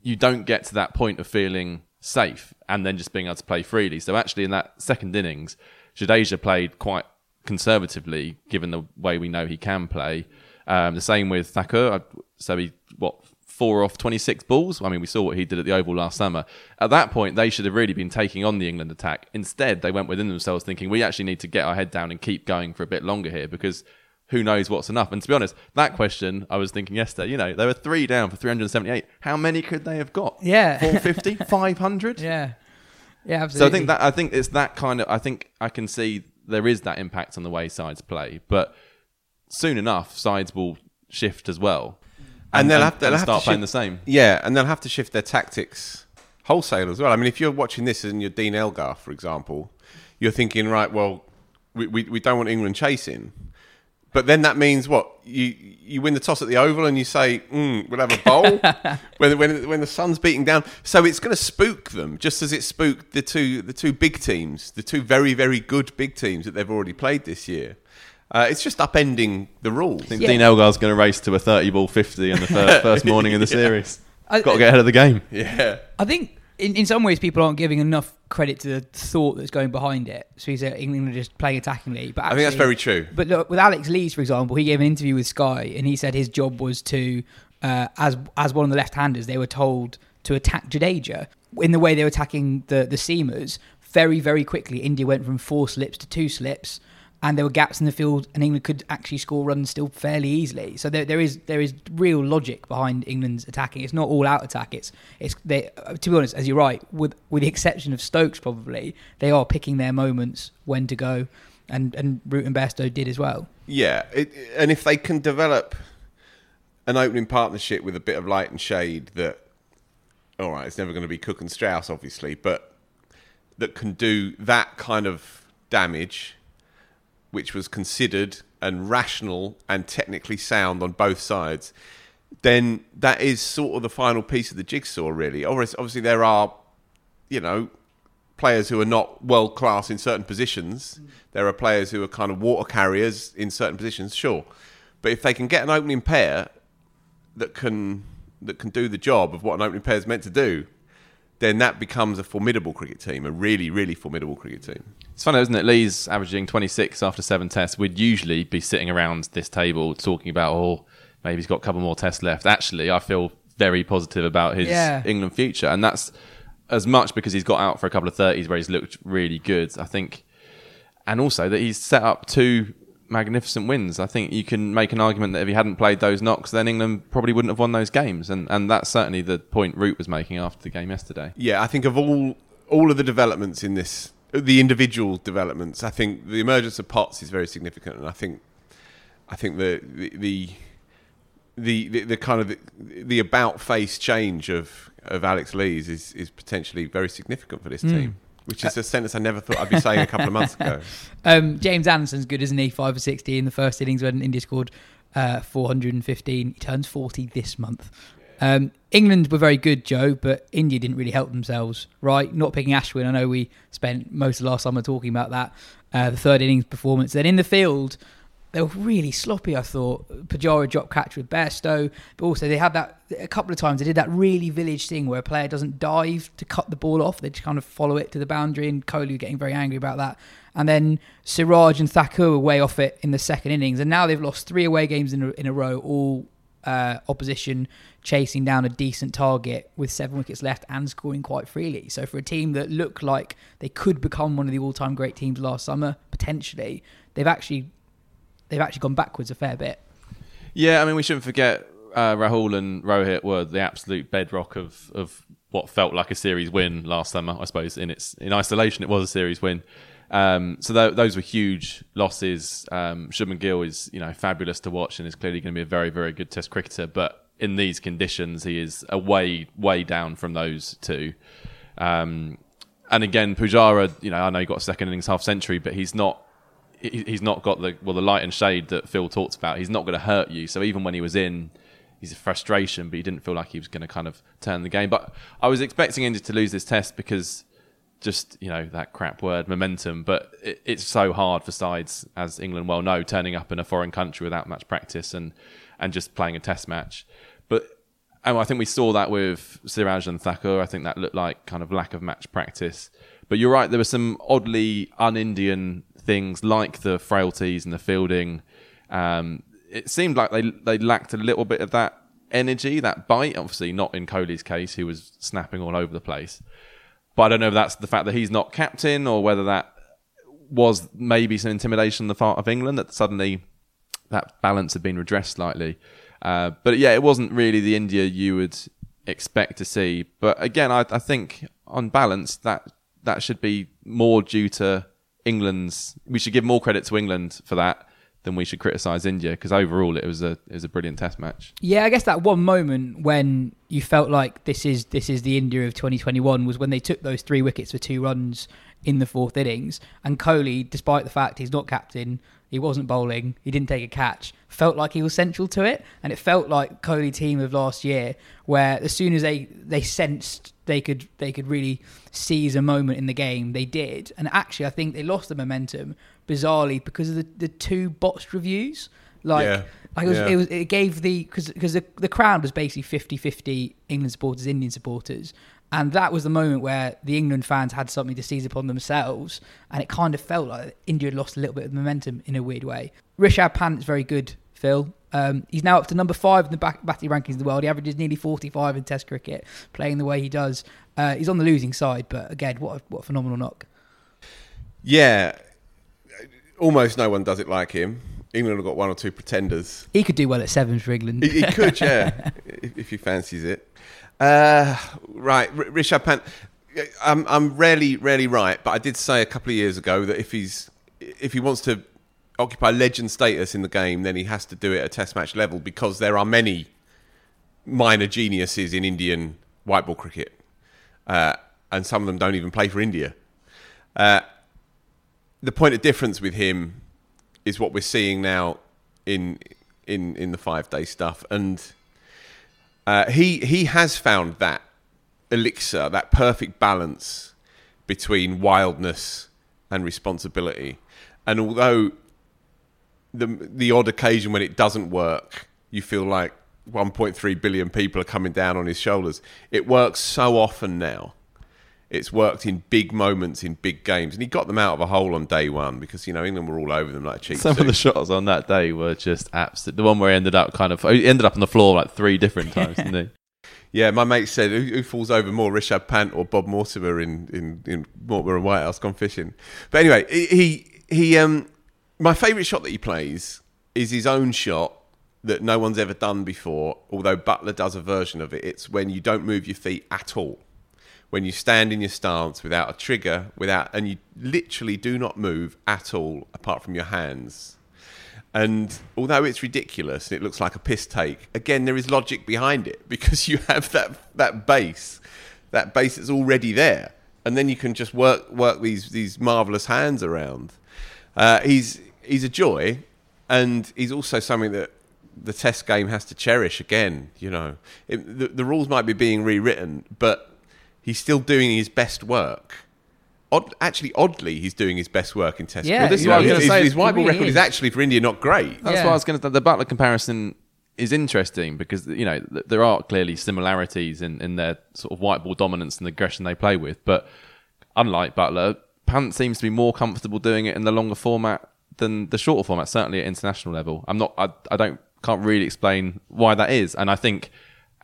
you don't get to that point of feeling safe and then just being able to play freely. So actually, in that second innings, Jadeja played quite conservatively, given the way we know he can play. Um, the same with Thakur. So he what four off twenty six balls. I mean, we saw what he did at the Oval last summer. At that point, they should have really been taking on the England attack. Instead, they went within themselves, thinking we actually need to get our head down and keep going for a bit longer here because. Who knows what's enough? And to be honest, that question I was thinking yesterday, you know, they were three down for 378. How many could they have got? Yeah. 450? 500? Yeah, yeah, absolutely. So I think that I think it's that kind of I think I can see there is that impact on the way sides play, but soon enough sides will shift as well, and, they'll have, they'll have start to playing shift- the same. Yeah, and they'll have to shift their tactics wholesale as well. I mean, if you're watching this and you're Dean Elgar, for example, you're thinking, right, well, we, we, we don't want England chasing, But then that means what? You you win the toss at the Oval and you say, mm, we'll have a bowl when, when, when the sun's beating down. So it's going to spook them, just as it spooked the two, the two big teams, the two very, very good big teams that they've already played this year. Uh, it's just upending the rules. I think Dean Elgar's going to race to a 30 ball 50 in the fir- first morning in the Yeah. series. I- Got to get ahead of the game. Yeah. I think in, in some ways people aren't giving enough credit to the thought that's going behind it. So he's at England are just playing attackingly. But I think that's very true. But look, with Alex Lees, for example, he gave an interview with Sky and he said his job was to, uh, as as one of the left-handers, they were told to attack Jadeja in the way they were attacking the the seamers. Very very quickly, India went from four slips to two slips. And there were gaps in the field, and England could actually score runs still fairly easily. So there, there is there is real logic behind England's attacking. It's not all out attack. It's it's they. To be honest, as you're right, with with the exception of Stokes, probably they are picking their moments when to go, and and Root and Bairstow did as well. Yeah, it, and if they can develop an opening partnership with a bit of light and shade, that all right, it's never going to be Cook and Strauss, obviously, but that can do that kind of damage, which was considered and rational and technically sound on both sides, then that is sort of the final piece of the jigsaw, really. Obviously, obviously there are, you know, players who are not world class in certain positions. Mm. There are players who are kind of water carriers in certain positions, sure. But if they can get an opening pair that can that can do the job of what an opening pair is meant to do, then that becomes a formidable cricket team, a really, really formidable cricket team. It's funny, isn't it? Lee's averaging 26 after seven tests. We'd usually be sitting around this table talking about, oh, maybe he's got a couple more tests left. Actually, I feel very positive about his Yeah. England future. And that's as much because he's got out for a couple of 30s where he's looked really good, I think. And also that he's set up two magnificent wins. I think you can make an argument that if he hadn't played those knocks, then England probably wouldn't have won those games. And, and that's certainly the point Root was making after the game yesterday. Yeah, I think of all all of the developments in this, the individual developments, I think the emergence of Potts is very significant, and I think, I think the the the the, the, kind of the, the about face change of of Alex Lees is is potentially very significant for this Mm. team, which is a sentence I never thought I'd be saying a couple of months ago. Um, James Anderson's good, isn't he? Five for sixty in the first innings when India scored uh, 415. He turns 40 this month. Um, England were very good, Joe, but India didn't really help themselves, right? Not picking Ashwin. I know we spent most of last summer talking about that. Uh, the third innings performance. Then in the field, they were really sloppy. I thought Pujara dropped catch with Bairstow, but also they had that a couple of times. They did that really village thing where a player doesn't dive to cut the ball off; they just kind of follow it to the boundary. And Kohli getting very angry about that. And then Siraj and Thakur were way off it in the second innings, and now they've lost three away games in a, in a row, all uh, opposition chasing down a decent target with seven wickets left and scoring quite freely. So for a team that looked like they could become one of the all-time great teams last summer, potentially, they've actually they've actually gone backwards a fair bit. Yeah, I mean, we shouldn't forget uh, Rahul and Rohit were the absolute bedrock of, of what felt like a series win last summer. I suppose in its in isolation, it was a series win. Um, so tho- those were huge losses. Um, Shubman Gill is you know fabulous to watch and is clearly going to be a very very good Test cricketer. But in these conditions, he is a way way down from those two. Um, and again, Pujara, you know, I know he got a second innings half century, but he's not he- he's not got the well the light and shade that Phil talks about. He's not going to hurt you. So even when he was in, he's a frustration, but he didn't feel like he was going to kind of turn the game. But I was expecting India to lose this test because just you know that crap word momentum. But it, it's so hard for sides, as England well know, turning up in a foreign country without much practice and and just playing a test match. But and I think we saw that with Siraj and Thakur. I think that looked like kind of lack of match practice. But you're right, there were some oddly un-Indian things like the frailties and the fielding. Um, it seemed like they they lacked a little bit of that energy, that bite. Obviously, not in Kohli's case, who was snapping all over the place. But I don't know if that's the fact that he's not captain or whether that was maybe some intimidation on the part of England that suddenly that balance had been redressed slightly. Uh, but yeah, it wasn't really the India you would expect to see. But again, I, I think on balance that that should be more due to England's. We should give more credit to England for that than we should criticise India because overall it was a it was a brilliant Test match. Yeah, I guess that one moment when you felt like this is this is the India of 2021 was when they took those three wickets for two runs in the fourth innings. And Kohli, despite the fact he's not captain, he wasn't bowling, he didn't take a catch, felt like he was central to it. And it felt like Kohli team of last year, where as soon as they, they sensed they could they could really seize a moment in the game, they did. And actually, I think they lost the momentum bizarrely because of the, the two botched reviews. Like, Yeah. like it, was, Yeah. it was it gave the because because the, the crowd was basically 50-50 England supporters, Indian supporters. And that was the moment where the England fans had something to seize upon themselves, and it kind of felt like India had lost a little bit of momentum in a weird way. Rishabh Pant is very good, Phil. Um, he's now up to number five in the back, batting rankings in the world. He averages nearly 45 in Test cricket, playing the way he does. Uh, he's on the losing side, but again, what a, what a phenomenal knock. Yeah, almost no one does it like him. England have got one or two pretenders. He could do well at sevens for England. He, he could, yeah, if, if he fancies it. Uh, right, R- Rishabh Pant. I'm, I'm rarely, rarely right, but I did say a couple of years ago that if he's if he wants to occupy legend status in the game, then he has to do it at Test match level because there are many minor geniuses in Indian white ball cricket, uh, and some of them don't even play for India. Uh, the point of difference with him is what we're seeing now in in in the five day stuff, and uh, he he has found that elixir, that perfect balance between wildness and responsibility. And although the the odd occasion when it doesn't work, you feel like 1.3 billion people are coming down on his shoulders. It works so often now. It's worked in big moments in big games, and he got them out of a hole on day one because you know England were all over them like cheap. Some of the shots on that day were just absolute. The one where he ended up kind of he ended up on the floor like three different times, didn't he? Yeah, my mate said, who, who falls over more, Rishabh Pant or Bob Mortimer in, in, in Mortimer and Whitehouse gone fishing? But anyway, he, he, he um, my favourite shot that he plays is his own shot that no one's ever done before, although Buttler does a version of it. It's when you don't move your feet at all. When you stand in your stance without a trigger, without, and you literally do not move at all apart from your hands. And although it's ridiculous and it looks like a piss take, again there is logic behind it because you have that that base, that base that's already there, and then you can just work work these these marvelous hands around. Uh, he's he's a joy, and he's also something that the Test game has to cherish. Again, you know, it, the, the rules might be being rewritten, but he's still doing his best work. Odd, actually, oddly, he's doing his best work in Test Yeah, Well, this is You what I know, was gonna his, say, his white ball really record is is. actually for India not great. That's Yeah. what I was going to. The Buttler comparison is interesting because you know th- there are clearly similarities in, in their sort of white ball dominance and the aggression they play with, but unlike Buttler, Pant seems to be more comfortable doing it in the longer format than the shorter format. Certainly at international level, I'm not. I, I don't can't really explain why that is, and I think.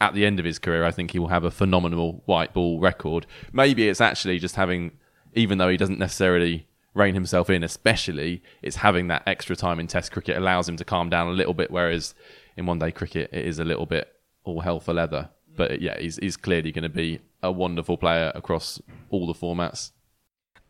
At the end of his career, I think he will have a phenomenal white ball record. Maybe it's actually just having, even though he doesn't necessarily rein himself in, especially, it's having that extra time in Test cricket allows him to calm down a little bit. Whereas in one day cricket, it is a little bit all hell for leather. But yeah, he's, he's clearly going to be a wonderful player across all the formats.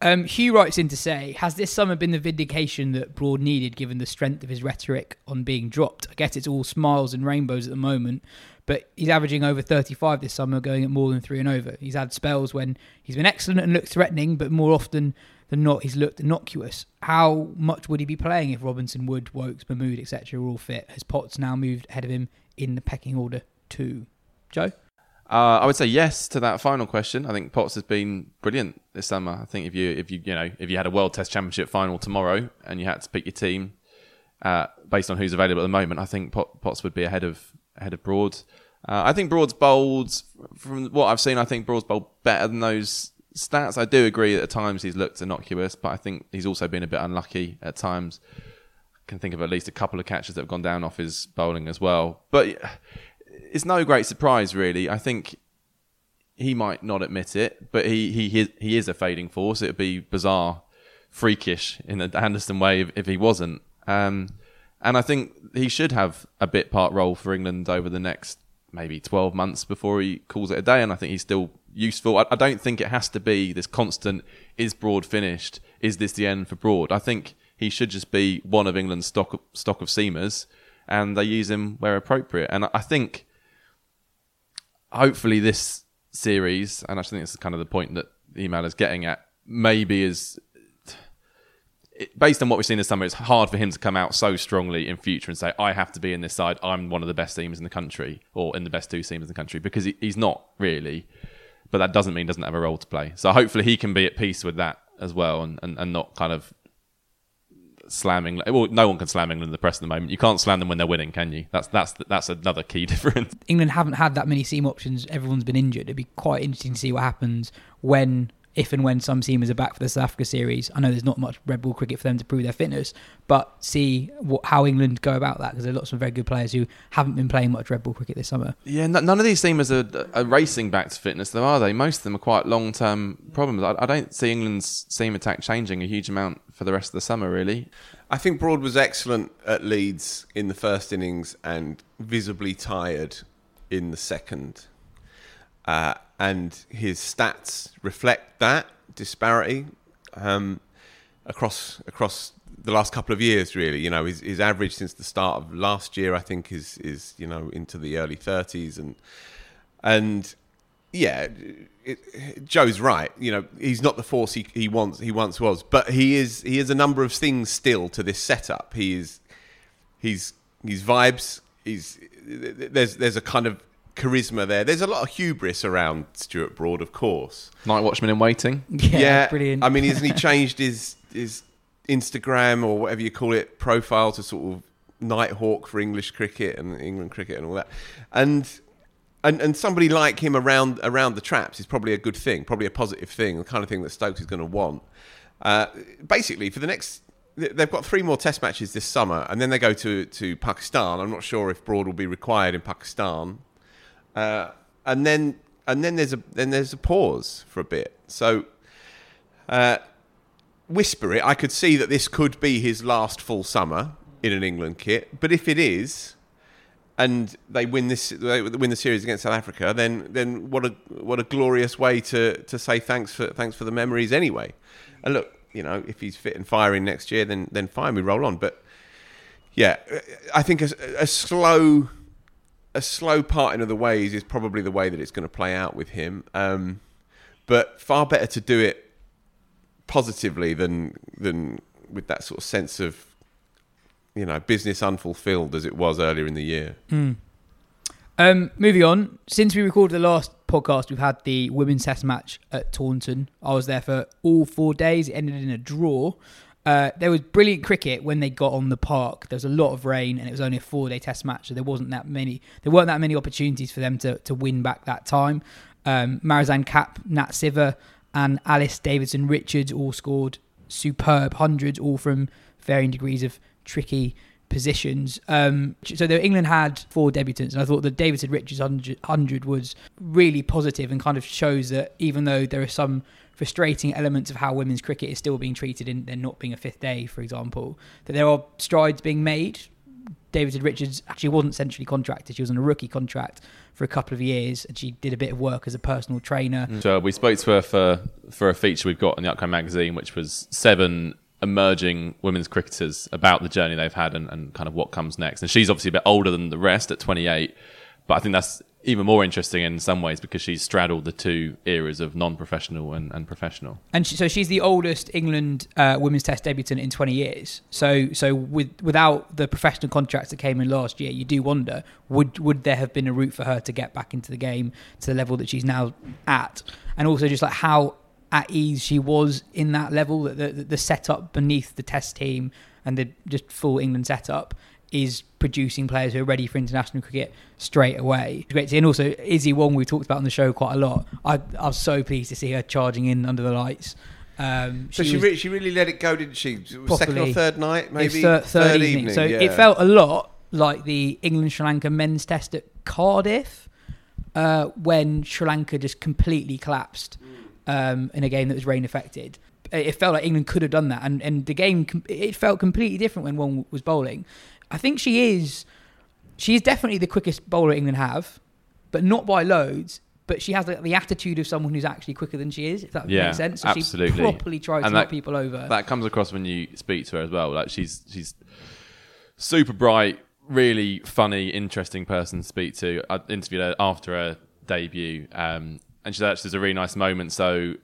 Um, Hugh writes in to say, has this summer been the vindication that Broad needed given the strength of his rhetoric on being dropped? I guess it's all smiles and rainbows at the moment, but he's averaging over 35 this summer, going at more than three and over. He's had spells when he's been excellent and looked threatening, but more often than not, he's looked innocuous. How much would he be playing if Robinson, Wood, Woakes, Mahmood, etc. are all fit? Has Potts now moved ahead of him in the pecking order too? Joe? Uh, I would say yes to that final question. I think Potts has been brilliant this summer. I think if you if you you know if you had a World Test Championship final tomorrow and you had to pick your team uh, based on who's available at the moment, I think Pot- Potts would be ahead of ahead of Broad. Uh, I think Broad's bowled from what I've seen. I think Broad's bowled better than those stats. I do agree that at times he's looked innocuous, but I think he's also been a bit unlucky at times. I can think of at least a couple of catches that have gone down off his bowling as well. But it's no great surprise, really. I think he might not admit it, but he he he- is a fading force. It would be bizarre, freakish in the Anderson way if, if he wasn't. Um, and I think he should have a bit part role for England over the next maybe 12 months before he calls it a day. And I think he's still useful. I, I don't think it has to be this constant, is Broad finished? Is this the end for Broad? I think he should just be one of England's stock, stock of seamers and they use him where appropriate. And I- think hopefully this series, and I think this is kind of the point that the email is getting at, maybe is based on what we've seen this summer, it's hard for him to come out so strongly in future and say, "I have to be in this side. I'm one of the best teams in the country, or in the best two teams in the country," because he, he's not really. But that doesn't mean he doesn't have a role to play. So hopefully he can be at peace with that as well, and, and, and not kind of slamming. Well, no one can slam England in the press at the moment. You can't slam them when they're winning, can you? That's that's that's another key difference. England haven't had that many seam options. Everyone's been injured. It'd be quite interesting to see what happens when, if and when some seamers are back for the South Africa series. I know there's not much red ball cricket for them to prove their fitness, but see what, how England go about that because there are lots of very good players who haven't been playing much red ball cricket this summer. Yeah, n- none of these seamers are, are racing back to fitness, though, are they? Most of them are quite long term problems. I, I don't see England's seam attack changing a huge amount for the rest of the summer, really. I think Broad was excellent at Leeds in the first innings and visibly tired in the second. Uh, and his stats reflect that disparity um, across across the last couple of years. Really, you know, his, his average since the start of last year, I think, is is you know into the early thirties, and and yeah, it, Joe's right. You know, he's not the force he, he wants he once was, but he is he is a number of things still to this setup. He is he's he's vibes. He's there's there's a kind of charisma there. There's a lot of hubris around Stuart Broad, of course. Night watchman in waiting. Yeah, brilliant. I mean, hasn't he changed his his Instagram or whatever you call it profile to sort of Nighthawk for English cricket and England cricket and all that? And and and somebody like him around around the traps is probably a good thing, probably a positive thing, the kind of thing that Stokes is going to want. Uh, basically, for the next, they've got three more Test matches this summer, and then they go to to Pakistan. I'm not sure if Broad will be required in Pakistan, uh, and then and then there's a then there's a pause for a bit. So. Uh, whisper it. I could see that this could be his last full summer in an England kit. But if it is, and they win this, they win the series against South Africa, then then what a what a glorious way to to say thanks for thanks for the memories anyway. And look, you know, if he's fit and firing next year, then then fine, we roll on. But yeah, I think a, a slow a slow parting of the ways is probably the way that it's going to play out with him. Um, but far better to do it positively than than with that sort of sense of you know business unfulfilled as it was earlier in the year. Um, moving on, since we recorded the last podcast, we've had the women's test match at Taunton. I was there for all four days. It ended in a draw. Uh, there was brilliant cricket when they got on the park. There was a lot of rain, and it was only a four-day test match, so there wasn't that many. There weren't that many opportunities for them to to win back that time. Um, Marizan Kapp, Nat Siver, and Alice Davidson Richards all scored superb hundreds, all from varying degrees of tricky positions. Um, so England had four debutants, and I thought the Davidson Richards 100, 100 was really positive and kind of shows that even though there are some frustrating elements of how women's cricket is still being treated in there not being a fifth day, for example, that there are strides being made. Davidson Richards actually wasn't centrally contracted; she was on a rookie contract for a couple of years, and she did a bit of work as a personal trainer. So we spoke to her for for a feature we've got in the upcoming magazine, which was seven emerging women's cricketers about the journey they've had and, and kind of what comes next. And she's obviously a bit older than the rest at 28, but I think that's even more interesting in some ways because she's straddled the two eras of non-professional and, and professional. And she, so she's the oldest England uh, women's Test debutant in 20 years. So so with without the professional contracts that came in last year, you do wonder would would there have been a route for her to get back into the game to the level that she's now at, and also just like how at ease she was in that level, the, the setup beneath the Test team and the just full England setup is producing players who are ready for international cricket straight away. It's great to see. And also, Issy Wong, we talked about on the show quite a lot. I, I was so pleased to see her charging in under the lights. Um, So she, was re- she really let it go, didn't she? Second or third night, maybe thir- third, evening. So yeah. it felt a lot like the England Sri Lanka men's test at Cardiff uh, when Sri Lanka just completely collapsed um, in a game that was rain affected. It felt like England could have done that, and, and the game it felt completely different when one was bowling. I think she is she is definitely the quickest bowler England have, but not by loads. But she has the, the attitude of someone who's actually quicker than she is. If that Yeah, makes sense. So absolutely. She properly tries And to knock people over. That comes across when you speak to her as well. Like she's she's super bright, really funny, interesting person to speak to. I interviewed her after her debut, um, and she actually there's a really nice moment. So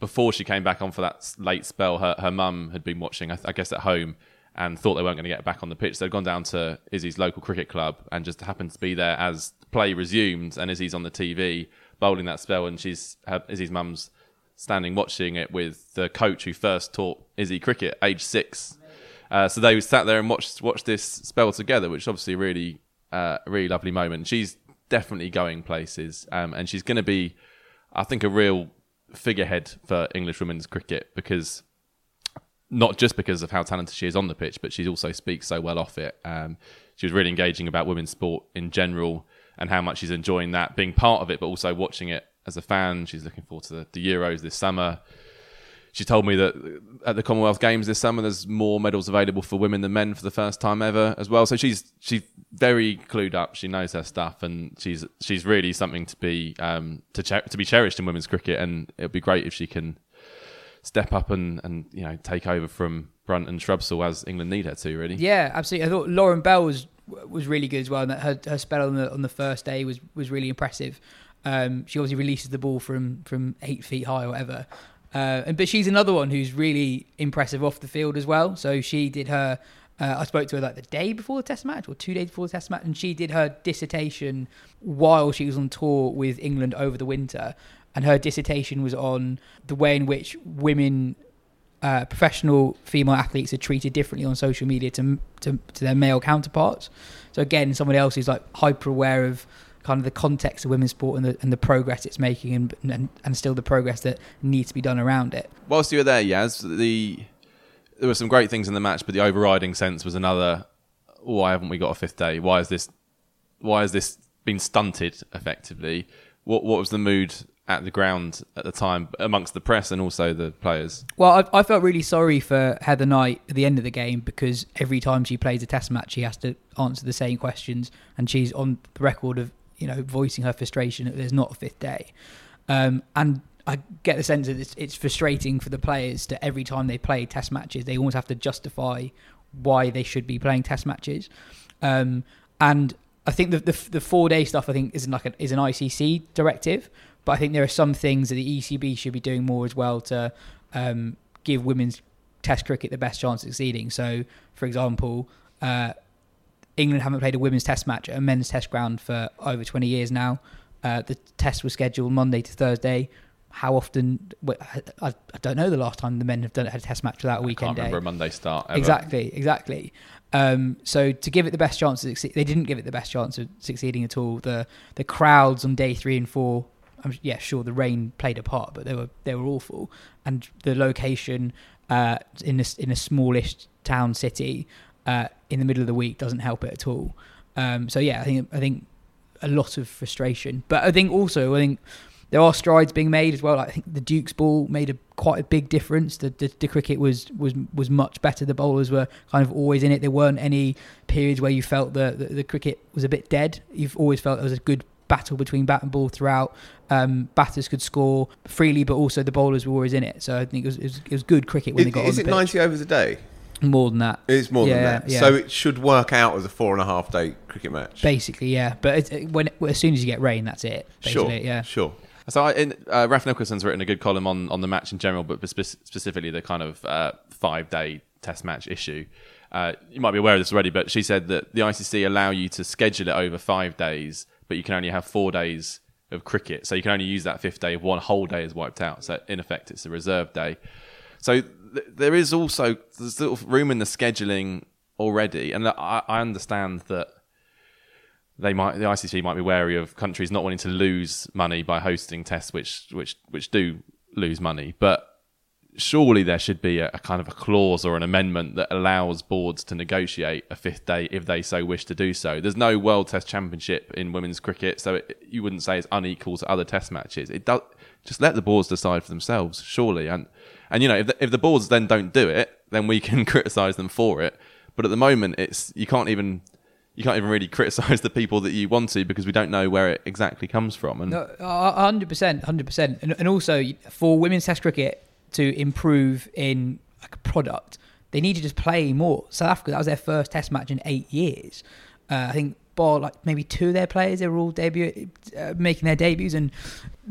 before she came back on for that late spell, her her mum had been watching, I, th- I guess, at home and thought they weren't going to get back on the pitch. They'd gone down to Issy's local cricket club and just happened to be there as play resumed, and Issy's on the TV bowling that spell, and she's her, Issy's mum's standing watching it with the coach who first taught Issy cricket, age six. Uh, so they sat there and watched watched this spell together, which is obviously really uh, a really lovely moment. She's definitely going places, um, and she's going to be, I think, a real figurehead for English women's cricket because not just because of how talented she is on the pitch, but she also speaks so well off it. Um, she was really engaging about women's sport in general and how much she's enjoying that, being part of it, but also watching it as a fan. She's looking forward to the, the Euros this summer. She told me that at the Commonwealth Games this summer, there's more medals available for women than men for the first time ever as well. So she's she's very clued up. She knows her stuff, and she's she's really something to be um, to cher- to be cherished in women's cricket. And it'd be great if she can step up and, and you know take over from Brunt and Shrubsole as England need her to. Really, Yeah, absolutely. I thought Lauren Bell was was really good as well. And her her spell on the on the first day was was really impressive. Um, she obviously releases the ball from from eight feet high or whatever. Uh, and but she's another one who's really impressive off the field as well. So she did her. Uh, I spoke to her like the day before the test match or two days before the test match, and she did her dissertation while she was on tour with England over the winter. And her dissertation was on the way in which women uh, professional female athletes are treated differently on social media to, to to their male counterparts. So again, someone else who's like hyper aware of kind of the context of women's sport and the and the progress it's making, and and, and still the progress that needs to be done around it. whilst you were there, Yaz, the there were some great things in the match, but the overriding sense was another. Why haven't we got a fifth day? Why is this? Why has this been stunted effectively? What what was the mood at the ground at the time amongst the press and also the players? Well, I, I felt really sorry for Heather Knight at the end of the game because every time she plays a test match, she has to answer the same questions, and she's on the record of you know voicing her frustration that there's not a fifth day. Um, and I get the sense that it's, it's frustrating for the players to every time they play test matches, they always have to justify why they should be playing test matches. Um, and I think the, the the four day stuff I think is like is an ICC directive, but I think there are some things that the ECB should be doing more as well to um, give women's Test cricket the best chance of succeeding. So, for example, uh, England haven't played a women's Test match at a men's Test ground for over 20 years now. Uh, the test was scheduled Monday to Thursday. How often? I, I don't know the last time the men have done had a Test match without a I weekend can't day. remember a Monday start. Ever. Exactly, exactly. Um, so to give it the best chance of succeed, they didn't give it the best chance of succeeding at all. The the crowds on day three and four, I'm, yeah, sure the rain played a part, but they were they were awful, and the location uh, in a, in a smallish town city uh, in the middle of the week doesn't help it at all. Um, so yeah, I think I think a lot of frustration, but I think also I think there are strides being made as well. Like, I think the Duke's ball made a quite a big difference. The, the the cricket was was was much better. The bowlers were kind of always in it. There weren't any periods where you felt the the, the cricket was a bit dead. You've always felt there was a good battle between bat and ball throughout. Um, batters could score freely, but also the bowlers were always in it. So I think it was it was, it was good cricket when Is, they got is on it the pitch. 90 overs a day? More than that. It's more Yeah, than that. yeah. So it should work out as a four and a half day cricket match. Basically, yeah. But it, it- when as soon as you get rain, that's it. Sure, yeah. sure. So I, in, uh, Raf Nicholson's written a good column on, on the match in general, but spe- specifically the kind of uh, five day test match issue. Uh, you might be aware of this already, but she said that the ICC allow you to schedule it over five days, but you can only have four days of cricket. So you can only use that fifth day if one whole day is wiped out. So in effect, it's a reserve day. So th- there is also there's of room in the scheduling already, and I, I understand that they might the ICC might be wary of countries not wanting to lose money by hosting tests which which which do lose money but surely there should be a, a kind of a clause or an amendment that allows boards to negotiate a fifth day if they so wish to do so. There's no world test championship in women's cricket so it, you wouldn't say it's unequal to other test matches. It does just let the boards decide for themselves surely. And and you know if the, if the boards then don't do it then we can criticize them for it. But at the moment it's you can't even you can't even really criticize the people that you want to because we don't know where it exactly comes from. And hundred percent, hundred percent, and also for women's Test cricket to improve in like a product, they need to just play more. South Africa that was their first Test match in eight years. Uh, I think bar like maybe two of their players they were all debut uh, making their debuts, and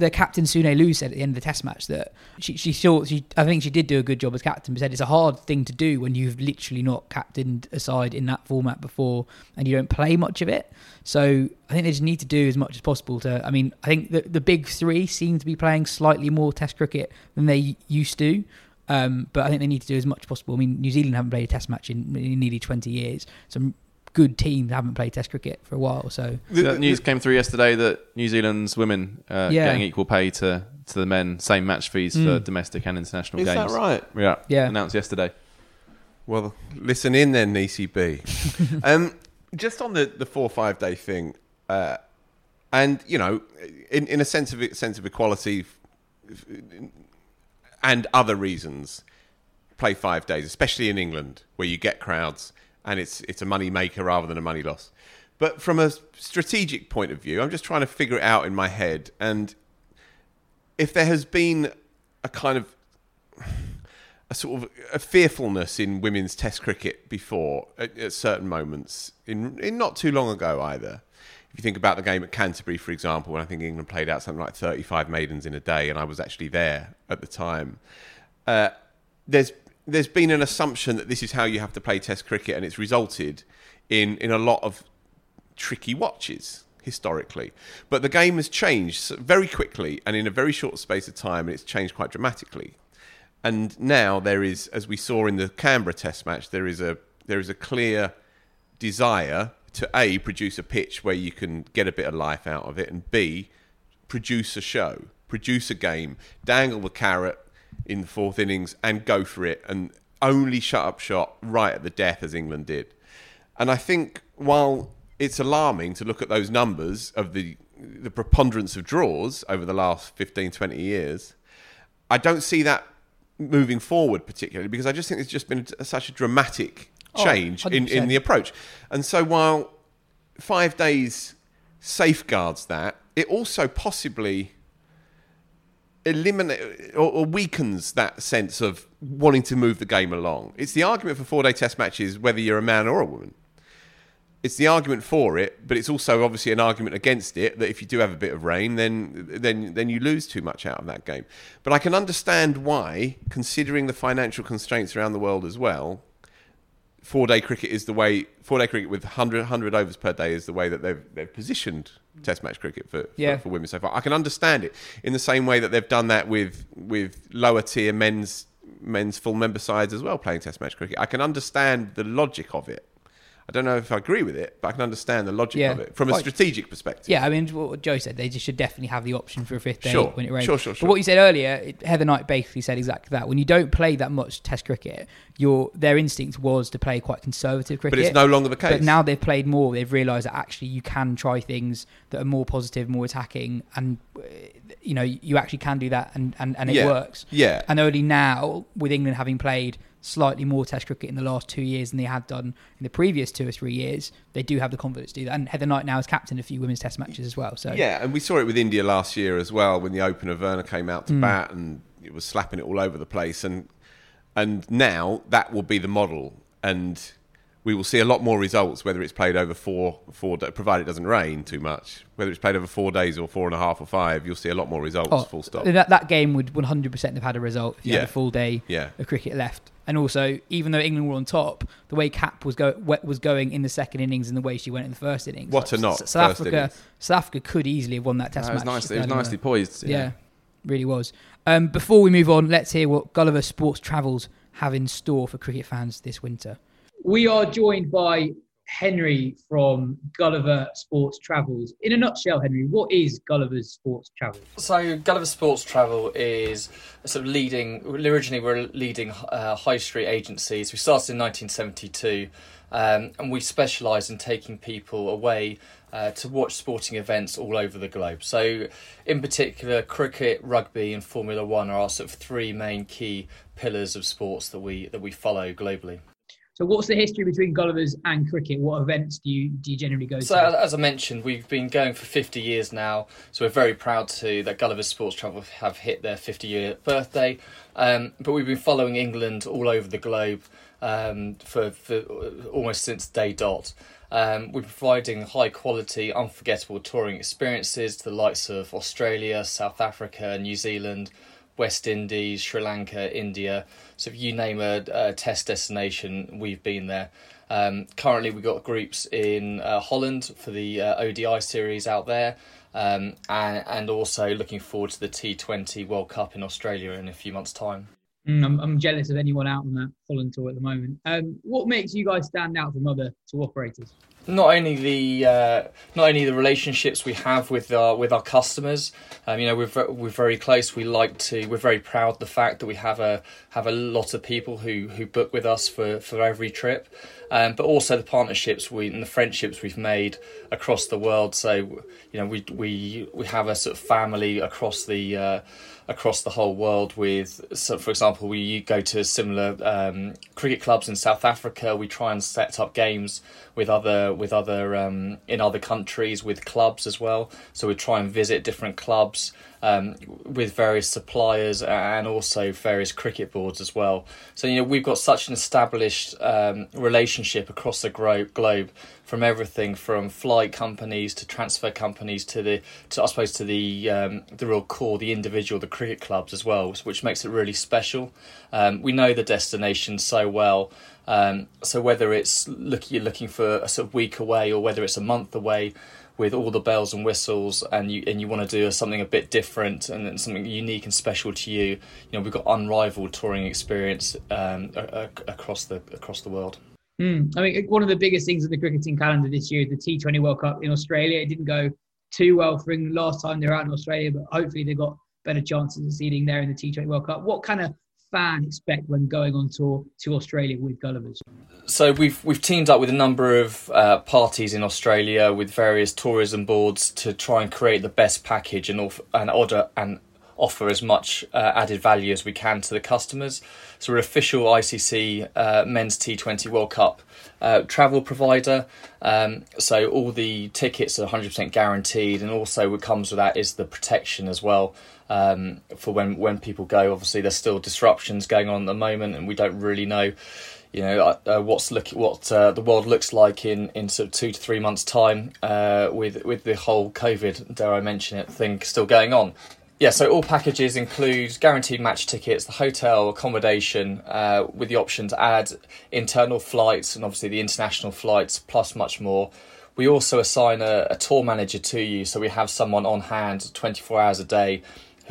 the captain Sune Luus said at the end of the Test match that she she thought she I think she did do a good job as captain, but said it's a hard thing to do when you've literally not captained a side in that format before and you don't play much of it. So I think they just need to do as much as possible to. I mean, I think the the big three seem to be playing slightly more Test cricket than they used to. Um, but I think they need to do as much as possible. I mean, New Zealand haven't played a Test match in, in nearly 20 years. Some good teams haven't played Test cricket for a while. So So that news came through yesterday that New Zealand's women uh, Yeah. getting equal pay to, to the men, same match fees for Mm. domestic and international Is that games. right? Yeah, Yeah. Announced yesterday. Well, listen in then, ECB. um, just on the, the four or five day thing, uh, and you know, in, in a sense of sense of equality, and other reasons, play five days, especially in England where you get crowds and it's it's a money maker rather than a money loss. But from a strategic point of view, I'm just trying to figure it out in my head, and if there has been a kind of a sort of a fearfulness in women's Test cricket before at, at certain moments, in, in not too long ago either. If you think about the game at Canterbury, for example, when I think England played out something like 35 maidens in a day, and I was actually there at the time, uh, there's there's been an assumption that this is how you have to play Test cricket, and it's resulted in in a lot of tricky watches historically. But the game has changed very quickly and in a very short space of time, and it's changed quite dramatically. And now there is, as we saw in the Canberra Test match, there is a there is a clear desire to a produce a pitch where you can get a bit of life out of it, and b produce a show, produce a game, dangle the carrot in the fourth innings, and go for it, and only shut up shot right at the death as England did. And I think while it's alarming to look at those numbers of the the preponderance of draws over the last 15, 20 years, I don't see that moving forward particularly because I just think there's just been a, such a dramatic Oh, change in, in the approach. And so while five days safeguards that, it also possibly eliminate or, or weakens that sense of wanting to move the game along. It's the argument for four day test matches whether you're a man or a woman. It's the argument for it, but it's also obviously an argument against it that if you do have a bit of rain, then then then you lose too much out of that game. But I can understand why, considering the financial constraints around the world as well, four day cricket is the way four day cricket with 100, 100 overs per day is the way that they've they've positioned test match cricket for, for, for women so far. I can understand it in the same way that they've done that with with lower tier men's men's full member sides as well playing test match cricket. I can understand the logic of it. I don't know if I agree with it, but I can understand the logic Yeah. of it from a strategic perspective. Yeah, I mean, what Joe said, they just should definitely have the option for a fifth day Sure. when it rains. Sure, sure, But sure. what you said earlier, it- Heather Knight basically said exactly that. When you don't play that much Test cricket, your their instinct was to play quite conservative cricket. But it's no longer the case. But now they've played more, they've realised that actually you can try things that are more positive, more attacking, and you know you actually can do that, and and, and it Yeah. works. Yeah. And only now, with England having played slightly more Test cricket in the last two years than they had done in the previous two or three years, they do have the confidence to do that. And Heather Knight now has captained a few women's Test matches as well. So Yeah, and we saw it with India last year as well when the opener Verma came out to Mm. bat and it was slapping it all over the place. And and now that will be the model, and we will see a lot more results whether it's played over four four provided it doesn't rain too much. Whether it's played over four days or four and a half or five, you'll see a lot more results. Oh, full stop. That that game would 100% have had a result if you Yeah. had a full day Yeah. of cricket left. And also, even though England were on top, the way Kapp was go was going in the second innings and the way she went in the first innings, What a knock, S- South Africa, innings. South Africa could easily have won that Test No, it was match. nice- it was nicely won. poised, Yeah. yeah. really was. Um, before we move on, let's hear what Gulliver Sports Travels have in store for cricket fans this winter. We are joined by Henry from Gulliver Sports Travels. In a nutshell, Henry, what is Gulliver's Sports Travels? So Gulliver Sports Travel is sort of leading. Originally, we're leading uh, high street agencies. We started in 1972, um, and we specialise in taking people away uh, to watch sporting events all over the globe. So, in particular, cricket, rugby, and Formula One are our sort of three main key pillars of sports that we that we follow globally. So, what's the history between Gulliver's and cricket? What events do you do you generally go So, to? as- as I mentioned, we've been going for 50 years now. So, we're very proud to that Gulliver's Sports Travel have hit their 50 year birthday. Um, but we've been following England all over the globe um, for, for almost since day dot. Um, we're providing high quality, unforgettable touring experiences to the likes of Australia, South Africa, New Zealand, West Indies, Sri Lanka, India. So if you name a, a test destination, we've been there. Um, currently, we've got groups in uh, Holland for the uh, ODI series out there, um, and, and also looking forward to the T20 World Cup in Australia in a few months' time. Mm, I'm, I'm, jealous of anyone out on that Holland tour at the moment. Um, what makes you guys stand out from other tour operators? Not only the uh, not only the relationships we have with our with our customers, um, you know, we're we're very close. We like to we're very proud the fact that we have a have a lot of people who who book with us for for every trip, um, but also the partnerships we and the friendships we've made across the world. So you know, we we we have a sort of family across the. Uh, across the whole world with so for example we go to similar um, cricket clubs in South Africa we try and set up games with other with other um, in other countries with clubs as well so we try and visit different clubs um, with various suppliers and also various cricket boards as well. So you know we've got such an established um, relationship across the gro- globe, from everything from flight companies to transfer companies to the to I suppose to the um, the real core, the individual, the cricket clubs as well, which makes it really special. Um, we know the destination so well. Um, so whether it's look, you're looking for a sort of week away or whether it's a month away, with all the bells and whistles and you and you want to do something a bit different and something unique and special to you you know we've got unrivaled touring experience um, across the across the world. Mm. I mean one of the biggest things in the cricketing calendar this year is the T20 World Cup in Australia. It didn't go too well for England last time they were out in Australia but hopefully they got better chances of seeding there in the T20 World Cup. What kind of fan expect when going on tour to Australia with Gullivers? So we've we've teamed up with a number of uh, parties in Australia with various tourism boards to try and create the best package and off, and order and offer as much uh, added value as we can to the customers. So we're official ICC uh, Men's T20 World Cup uh, travel provider. Um, so all the tickets are 100% guaranteed, and also what comes with that is the protection as well um, for when when people go. Obviously, there's still disruptions going on at the moment, and we don't really know, you know, uh, uh, what's look what uh, the world looks like in, in sort of two to three months' time uh, with with the whole COVID, dare I mention it, thing still going on. Yeah, so all packages include guaranteed match tickets, the hotel accommodation, uh, with the option to add internal flights and obviously the international flights, plus much more. We also assign a, a tour manager to you, so we have someone on hand 24 hours a day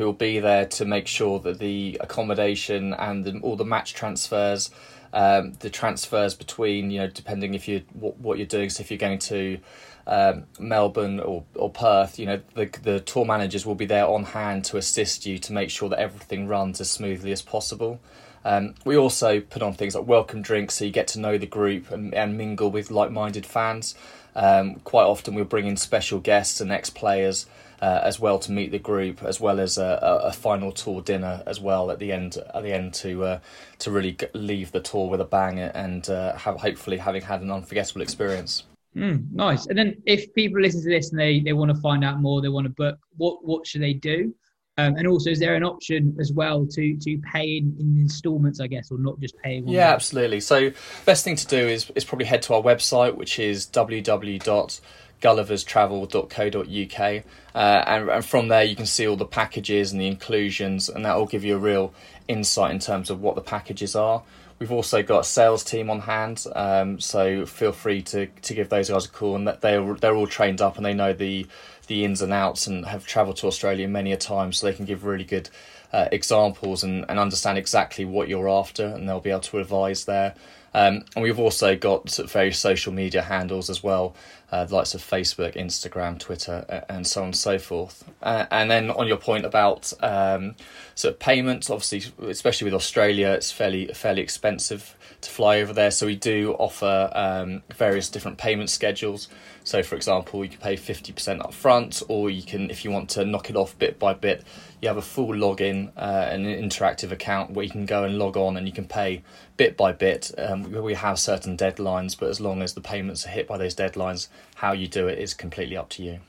who will be there to make sure that the accommodation and the, all the match transfers, um, the transfers between you know depending if you what, what you're doing. So if you're going to um, Melbourne or, or Perth, you know the the tour managers will be there on hand to assist you to make sure that everything runs as smoothly as possible. Um, we also put on things like welcome drinks, so you get to know the group and, and mingle with like-minded fans. Um, quite often, we'll bring in special guests and ex-players uh, as well to meet the group, as well as a, a, final tour dinner as well at the end. At the end to uh, to really leave the tour with a bang and uh, have hopefully having had an unforgettable experience. Mm, nice. And then if people listen to this and they, they want to find out more, they want to book, what what should they do? Um, and also, is there an option as well to to pay in, in installments, I guess, or not just pay? yeah, day? absolutely. So, best thing to do is is probably head to our website, which is www gulliverstravel.co.uk uh, and, and from there you can see all the packages and the inclusions and that will give you a real insight in terms of what the packages are. We've also got a sales team on hand um, so feel free to, to give those guys a call and they're, they're all trained up and they know the the ins and outs and have travelled to Australia many a time so they can give really good uh, examples and, and understand exactly what you're after and they'll be able to advise there. Um, and we've also got various social media handles as well, uh, the likes of Facebook, Instagram, Twitter, and so on and so forth. Uh, and then on your point about um, sort of payments, obviously, especially with Australia, it's fairly fairly expensive to fly over there. So we do offer um, various different payment schedules. So, for example, you can pay fifty percent up front, or you can, if you want to knock it off bit by bit, you have a full login, uh, an interactive account where you can go and log on and you can pay bit by bit. Um, we have certain deadlines, but as long as the payments are hit by those deadlines, how you do it is completely up to you.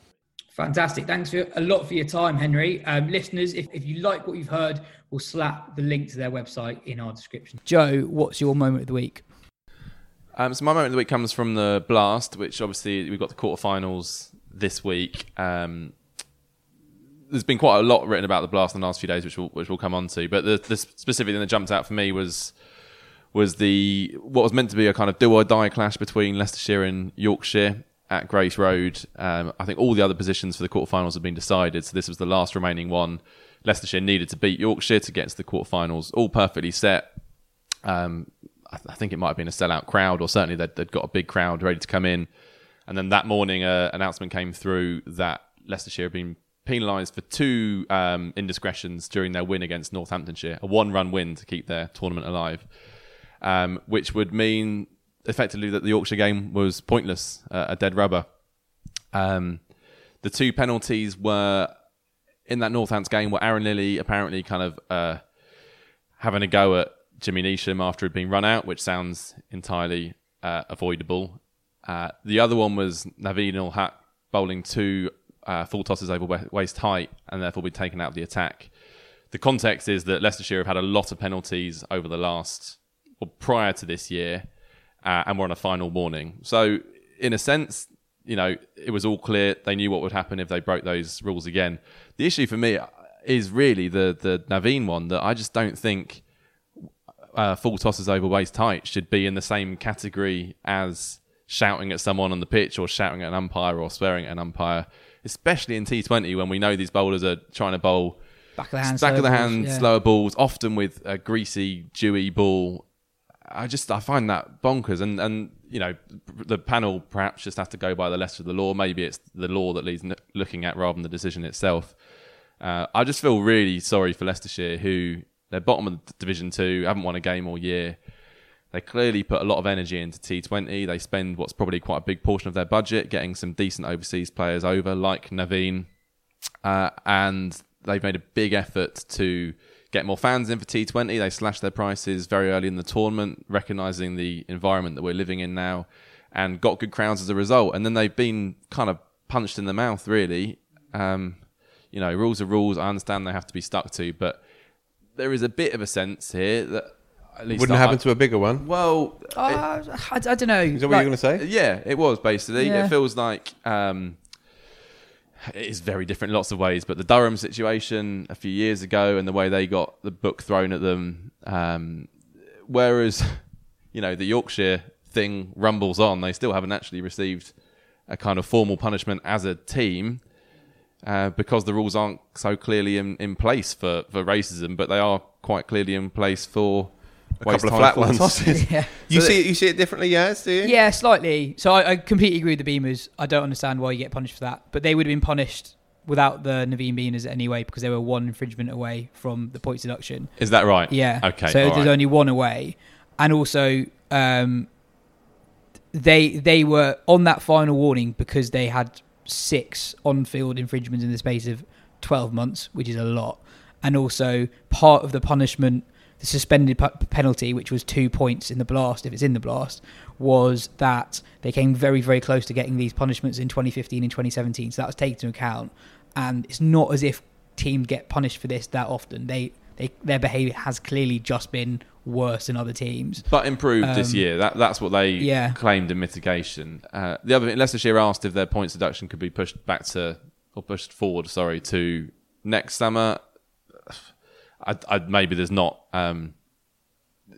Fantastic. Thanks for, a lot for your time, Henry. Um, listeners, if, if you like what you've heard, we'll slap the link to their website in our description. Joe, what's your moment of the week? Um, so my moment of the week comes from the Blast, which obviously we've got the quarterfinals this week. Um, there's been quite a lot written about the Blast in the last few days, which we'll, which we'll come on to. But the, the specific thing that jumped out for me was was the what was meant to be a kind of do or die clash between Leicestershire and Yorkshire at Grace Road. Um, I think all the other positions for the quarterfinals have been decided, so this was the last remaining one. Leicestershire needed to beat Yorkshire to get to the quarterfinals, all perfectly set. Um, I, th- I, think it might have been a sellout crowd, or certainly they'd, they'd got a big crowd ready to come in. And then that morning, an uh, announcement came through that Leicestershire had been penalised for two um, indiscretions during their win against Northamptonshire, a one-run win to keep their tournament alive, um, which would mean effectively that the Yorkshire game was pointless, uh, a dead rubber. Um, the two penalties were in that Northants game where Arron Lilley apparently kind of uh, having a go at Jimmy Neesham after he'd been run out, which sounds entirely uh, avoidable. Uh, the other one was Naveen Haq bowling two uh, full tosses over waist height and therefore be taken out of the attack. The context is that Leicestershire have had a lot of penalties over the last, well, prior to this year, uh, and we're on a final warning. So, in a sense, you know, it was all clear. They knew what would happen if they broke those rules again. The issue for me is really the the Naveen one that I just don't think uh, full tosses over waist height should be in the same category as shouting at someone on the pitch or shouting at an umpire or swearing at an umpire, especially in T20 when we know these bowlers are trying to bowl back of the hand, back of the balls, yeah. slower balls, often with a greasy, dewy ball. I just I find that bonkers, and and you know the panel perhaps just have to go by the letter of the law. Maybe it's the law that leads looking at rather than the decision itself. Uh, I just feel really sorry for Leicestershire, who they're bottom of Division Two, haven't won a game all year. They clearly put a lot of energy into T20. They spend what's probably quite a big portion of their budget getting some decent overseas players over, like Naveen, uh, and they've made a big effort to get more fans in for T20. They slashed their prices very early in the tournament, recognizing the environment that we're living in now, and got good crowds as a result. And then they've been kind of punched in the mouth, really. Um, you know, rules are rules. I understand they have to be stuck to, but there is a bit of a sense here that at least wouldn't I, happen to a bigger one. Well, Uh, I, I don't know. Is that what you're going to say? yeah, it was basically. Yeah. It feels like um, it is very different in lots of ways. But the Durham situation a few years ago and the way they got the book thrown at them, um, whereas you know the Yorkshire thing rumbles on, they still haven't actually received a kind of formal punishment as a team. Uh, because the rules aren't so clearly in, in place for, for racism, but they are quite clearly in place for A couple of flat ones. Yeah. You So see it, you see it differently, yes, do you? Yeah, slightly. So I, I completely agree with the Beamers. I don't understand why you get punished for that. But they would have been punished without the Naveen Beamers anyway because they were one infringement away from the points deduction. Is that right? Yeah. Okay. So there's right. only one away, and also um, they they were on that final warning because they had six on-field infringements in the space of 12 months, which is a lot, and also part of the punishment, the suspended pu- penalty, which was two points in the blast, if it's in the blast, was that they came very very close to getting these punishments in 2015 and 2017. So that was taken into account, and it's not as if teams get punished for this that often. They they their behaviour has clearly just been worse than other teams. But improved this Um, year. That that's what they yeah. claimed in mitigation. Uh, the other thing, Leicestershire asked if their points deduction could be pushed back to or pushed forward. Sorry, to next summer. I, I, maybe there's not. Um,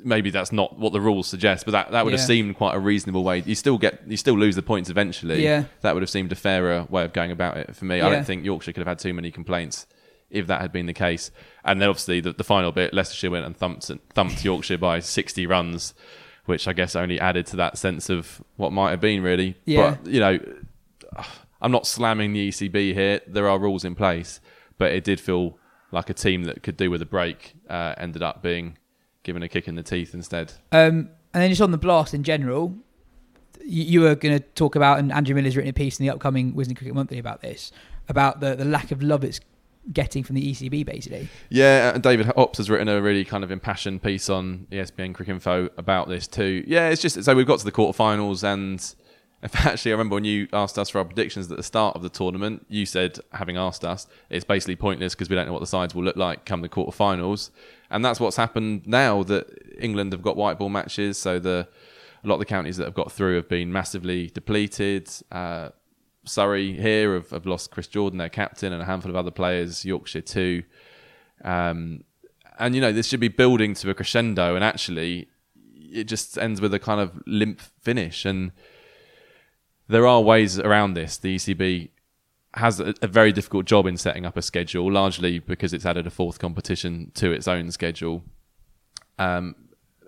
maybe that's not what the rules suggest, but that, that would have seemed quite a reasonable way. You still get you still lose the points eventually. Yeah. that would have seemed a fairer way of going about it for me. I don't think Yorkshire could have had too many complaints if that had been the case. And then obviously the, the final bit, Leicestershire went and thumped thumped Yorkshire by 60 runs, which I guess only added to that sense of what might have been really. Yeah. But you know, I'm not slamming the ECB here. There are rules in place, but it did feel like a team that could do with a break uh, ended up being given a kick in the teeth instead. Um, and then just on the blast in general, you, you were going to talk about, and Andrew Miller's written a piece in the upcoming Wisden Cricket Monthly about this, about the, the lack of love it's getting from the ECB, basically. Yeah, and David Hopps has written a really kind of impassioned piece on ESPN Cricinfo about this too. Yeah, it's just so we've got to the quarterfinals, and actually I remember when you asked us for our predictions at the start of the tournament, you said, having asked us, it's basically pointless because we don't know what the sides will look like come the quarterfinals, and that's what's happened now that England have got white ball matches, so the a lot of the counties that have got through have been massively depleted. Uh, Surrey here have, have lost Chris Jordan, their captain, and a handful of other players. Yorkshire too. Um, and you know this should be building to a crescendo, and actually, it just ends with a kind of limp finish. And there are ways around this. The ECB has a, a very difficult job in setting up a schedule, largely because it's added a fourth competition to its own schedule. Um,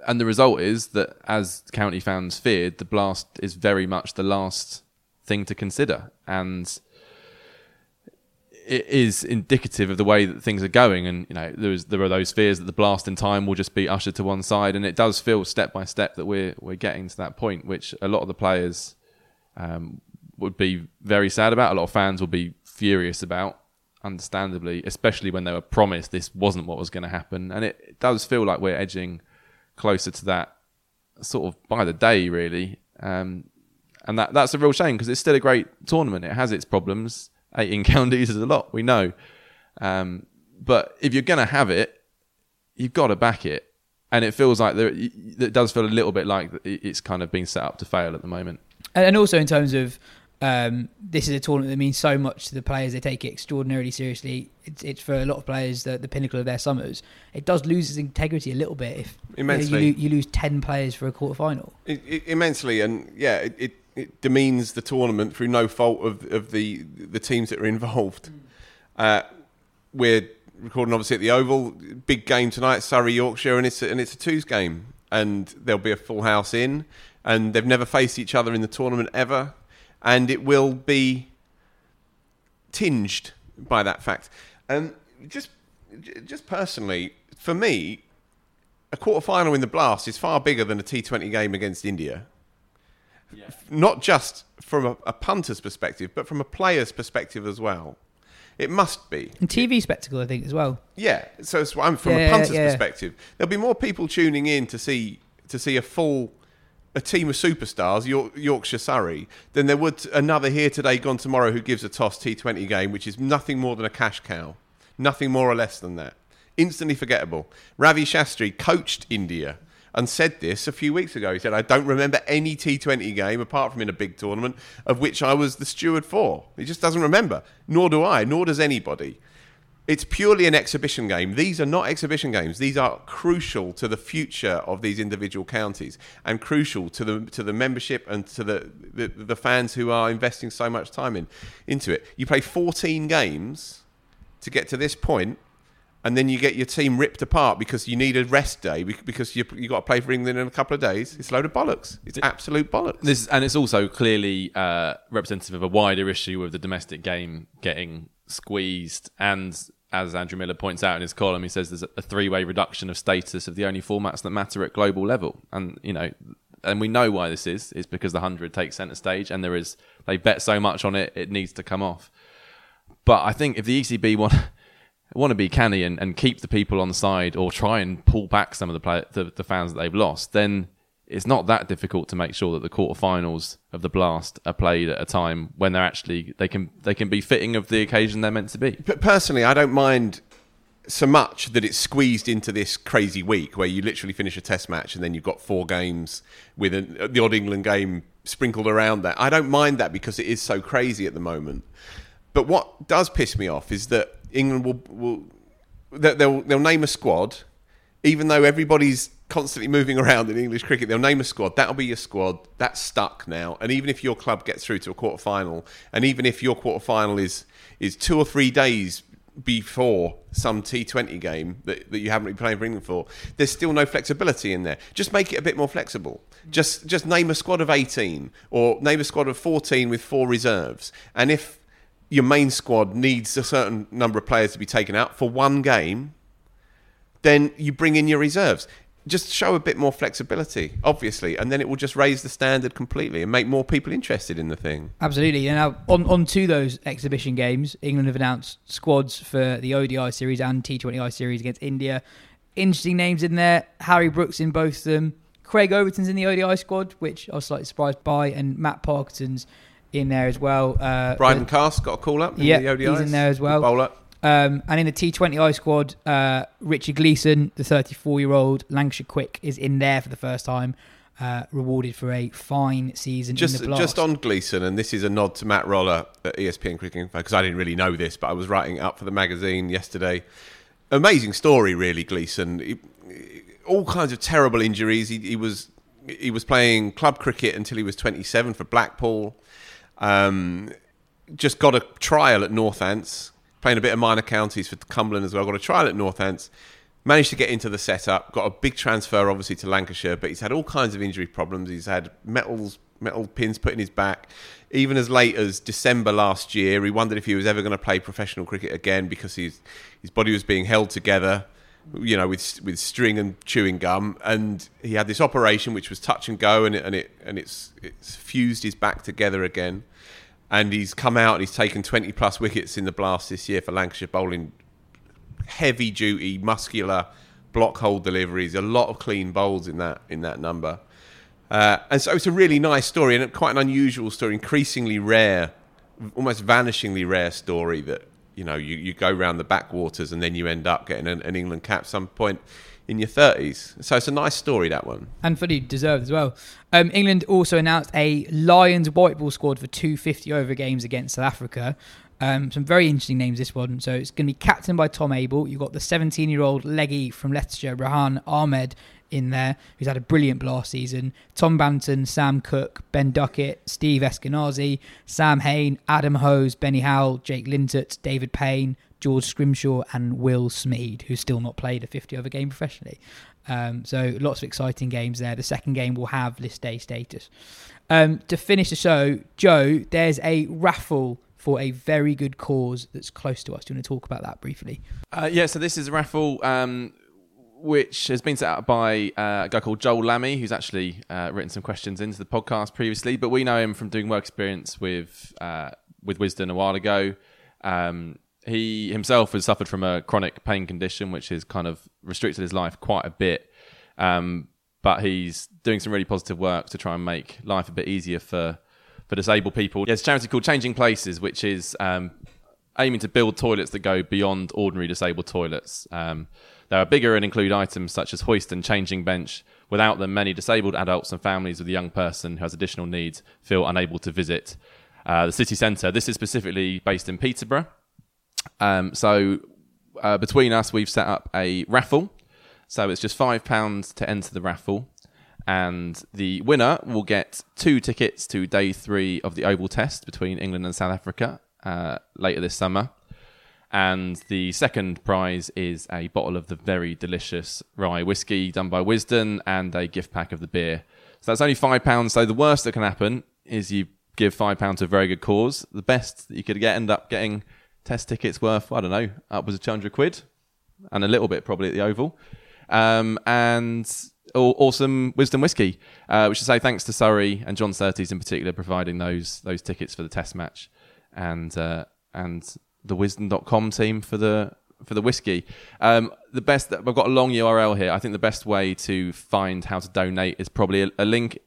and the result is that, as county fans feared, the blast is very much the last thing to consider, and it is indicative of the way that things are going. And you know, there are those fears that the blast in time will just be ushered to one side, and it does feel step by step that we're we're getting to that point, which a lot of the players um, would be very sad about. A lot of fans will be furious about, understandably, especially when they were promised this wasn't what was going to happen. And it, it, does feel like we're edging closer to that sort of by the day, really. Um, and that that's a real shame because it's still a great tournament. It has its problems. 18 counties is a lot, we know. Um, but if you're going to have it, you've got to back it. And it feels like there, it does feel a little bit like it's kind of being set up to fail at the moment. And also in terms of um, this is a tournament that means so much to the players. They take it extraordinarily seriously. It's, it's for a lot of players the, the pinnacle of their summers. It does lose its integrity a little bit if immensely you, know, you, you lose ten players for a quarter final. It, it, immensely, and yeah, it, it, it demeans the tournament through no fault of of the the teams that are involved. Uh, we're recording obviously at the Oval. Big game tonight, Surrey Yorkshire, and it's a, and it's a twos game, and there'll be a full house in, and they've never faced each other in the tournament ever and it will be tinged by that fact. And just, just personally, for me, a quarter final in the Blast is far bigger than a T20 game against India. Yeah. Not just from a, a, punter's perspective, but from a player's perspective as well. It must be. And TV spectacle, I think, as well. Yeah. So I'm from yeah, a punter's yeah, perspective. There'll be more people tuning in to see to see a full a team of superstars, York, Yorkshire Surrey, then there would another here today, gone tomorrow, who gives a toss T20 game, which is nothing more than a cash cow, nothing more or less than that. Instantly forgettable. Ravi Shastri coached India and said this a few weeks ago. He said, I don't remember any T20 game, apart from in a big tournament, of which I was the steward for. He just doesn't remember. Nor do I, nor does anybody. It's purely an exhibition game. These are not exhibition games. These are crucial to the future of these individual counties and crucial to the to the membership and to the, the, the fans who are investing so much time in into it. You play 14 games to get to this point and then you get your team ripped apart because you need a rest day because you you got to play for England in a couple of days. It's a load of bollocks. It's absolute bollocks. This and it's also clearly uh, representative of a wider issue of the domestic game getting squeezed and as Andrew Miller points out in his column, he says there's a three-way reduction of status of the only formats that matter at global level, and you know, and we know why this is. Is because the hundred takes centre stage, and there is they bet so much on it, it needs to come off. But I think if the ECB want want to be canny and, and keep the people on the side, or try and pull back some of the play, the, the fans that they've lost, then it's not that difficult to make sure that the quarterfinals of the blast are played at a time when they're actually they can they can be fitting of the occasion they're meant to be. But personally, I don't mind so much that it's squeezed into this crazy week where you literally finish a test match and then you've got four games with an, the odd England game sprinkled around that. I don't mind that because it is so crazy at the moment. But what does piss me off is that England will, will they'll, they'll name a squad, even though everybody's constantly moving around in English cricket. They'll name a squad. That'll be your squad. That's stuck now. And even if your club gets through to a quarter final, and even if your quarter final is is two or three days before some T20 game that, that you haven't been playing for England for, there's still no flexibility in there. Just make it a bit more flexible. Just just name a squad of 18 or name a squad of 14 with four reserves. And if your main squad needs a certain number of players to be taken out for one game, then you bring in your reserves just show a bit more flexibility, obviously, and then it will just raise the standard completely and make more people interested in the thing. Absolutely. And now on on to those exhibition games, England have announced squads for the ODI series and T20I series against India. Interesting names in there. Harry Brook's in both of them. Craig Overton's in the ODI squad, which I was slightly surprised by, and Matt Parkinson's in there as well. Uh, Brydon Carse got a call up. yeah, he's in there as well. Bowler. Um, and in the T20I squad, uh, Richard Gleeson, the 34 year old Lancashire Quick, is in there for the first time. uh, rewarded for a fine season Just in the blast. just on Gleeson, and this is a nod to Matt Roller at ESPN Cricinfo because I didn't really know this, but I was writing it up for the magazine yesterday. Amazing story, really, Gleeson. He- all kinds of terrible injuries. He, he was he was playing club cricket until he was 27 for Blackpool. Um, just got a trial at Northants, playing a bit of minor counties for Cumberland as well. Got a trial at Northants. Managed to get into the setup. Got a big transfer, obviously, to Lancashire, but he's had all kinds of injury problems. He's had metals, metal pins put in his back. Even as late as December last year, he wondered if he was ever going to play professional cricket again because his his body was being held together, you know, with with string and chewing gum. And he had this operation which was touch and go, and it and it and it's it's fused his back together again and he's come out and he's taken 20 plus wickets in the blast this year for Lancashire bowling. Heavy duty muscular block hole deliveries a lot of clean bowls in that in that number. Uh, and so it's a really nice story and quite an unusual story increasingly rare almost vanishingly rare story that you know you, you go around the backwaters and then you end up getting an, an England cap some point in your 30s so it's a nice story that one and fully deserved as well. Um, England also announced a Lions white ball squad for 250 over games against South Africa. Um, some very interesting names this one. So it's going to be captained by Tom Abell. You've got the 17 year old leggy from Leicestershire, Rehan Ahmed, in there, who's had a brilliant blast season. Tom Banton, Sam Cook, Ben Duckett, Steve Eskinazi, Sam Hain, Adam Hose, Benny Howell, Jake Lintott, David Payne, George Scrimshaw, and Will Smeed, who's still not played a 50 over game professionally. Um, so lots of exciting games there. The second game will have list day status. Um, to finish the show, Joe, there's a raffle for a very good cause that's close to us. Do you want to talk about that briefly? Uh, yeah, so this is a raffle um, which has been set up by uh, a guy called Joel Lammy, who's actually uh, written some questions into the podcast previously, but we know him from doing work experience with uh, with Wisden a while ago. Um, he himself has suffered from a chronic pain condition, which has kind of restricted his life quite a bit. Um, but he's doing some really positive work to try and make life a bit easier for for disabled people. There's a charity called Changing Places, which is um, aiming to build toilets that go beyond ordinary disabled toilets. Um, they are bigger and include items such as hoist and changing bench. Without them, many disabled adults and families with a young person who has additional needs feel unable to visit uh, the city centre. This is specifically based in Peterborough. Um, so uh, between us, we've set up a raffle. So it's just five pounds to enter the raffle, and the winner will get two tickets to day three of the Oval Test between England and South Africa uh, later this summer. And the second prize is a bottle of the very delicious rye whiskey done by Wisden and a gift pack of the beer. So that's only five pounds. So the worst that can happen is you give five pounds to a very good cause. The best that you could get end up getting test tickets worth I don't know upwards of two hundred quid, and a little bit probably at the Oval, um, and aw- awesome Wisden whiskey. Uh, we should say thanks to Surrey and John Surtees in particular providing those those tickets for the test match, and uh, and the Wisden.com team for the for the whiskey. Um, the best I've got a long URL here. I think the best way to find how to donate is probably a, a link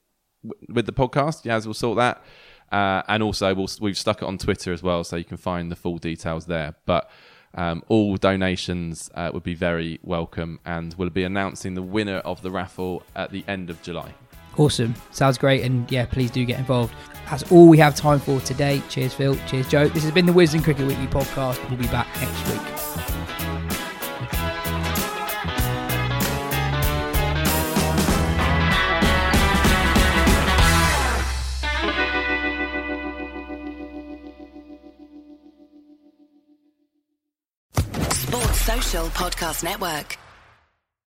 w- with the podcast. Yaz will sort that. Uh, and also, we'll, we've stuck it on Twitter as well, so you can find the full details there. But um, all donations uh, would be very welcome, and we'll be announcing the winner of the raffle at the end of July. Awesome. Sounds great. And yeah, please do get involved. That's all we have time for today. Cheers, Phil. Cheers, Joe. This has been the Wisden Cricket Weekly podcast. We'll be back next week. Podcast Network.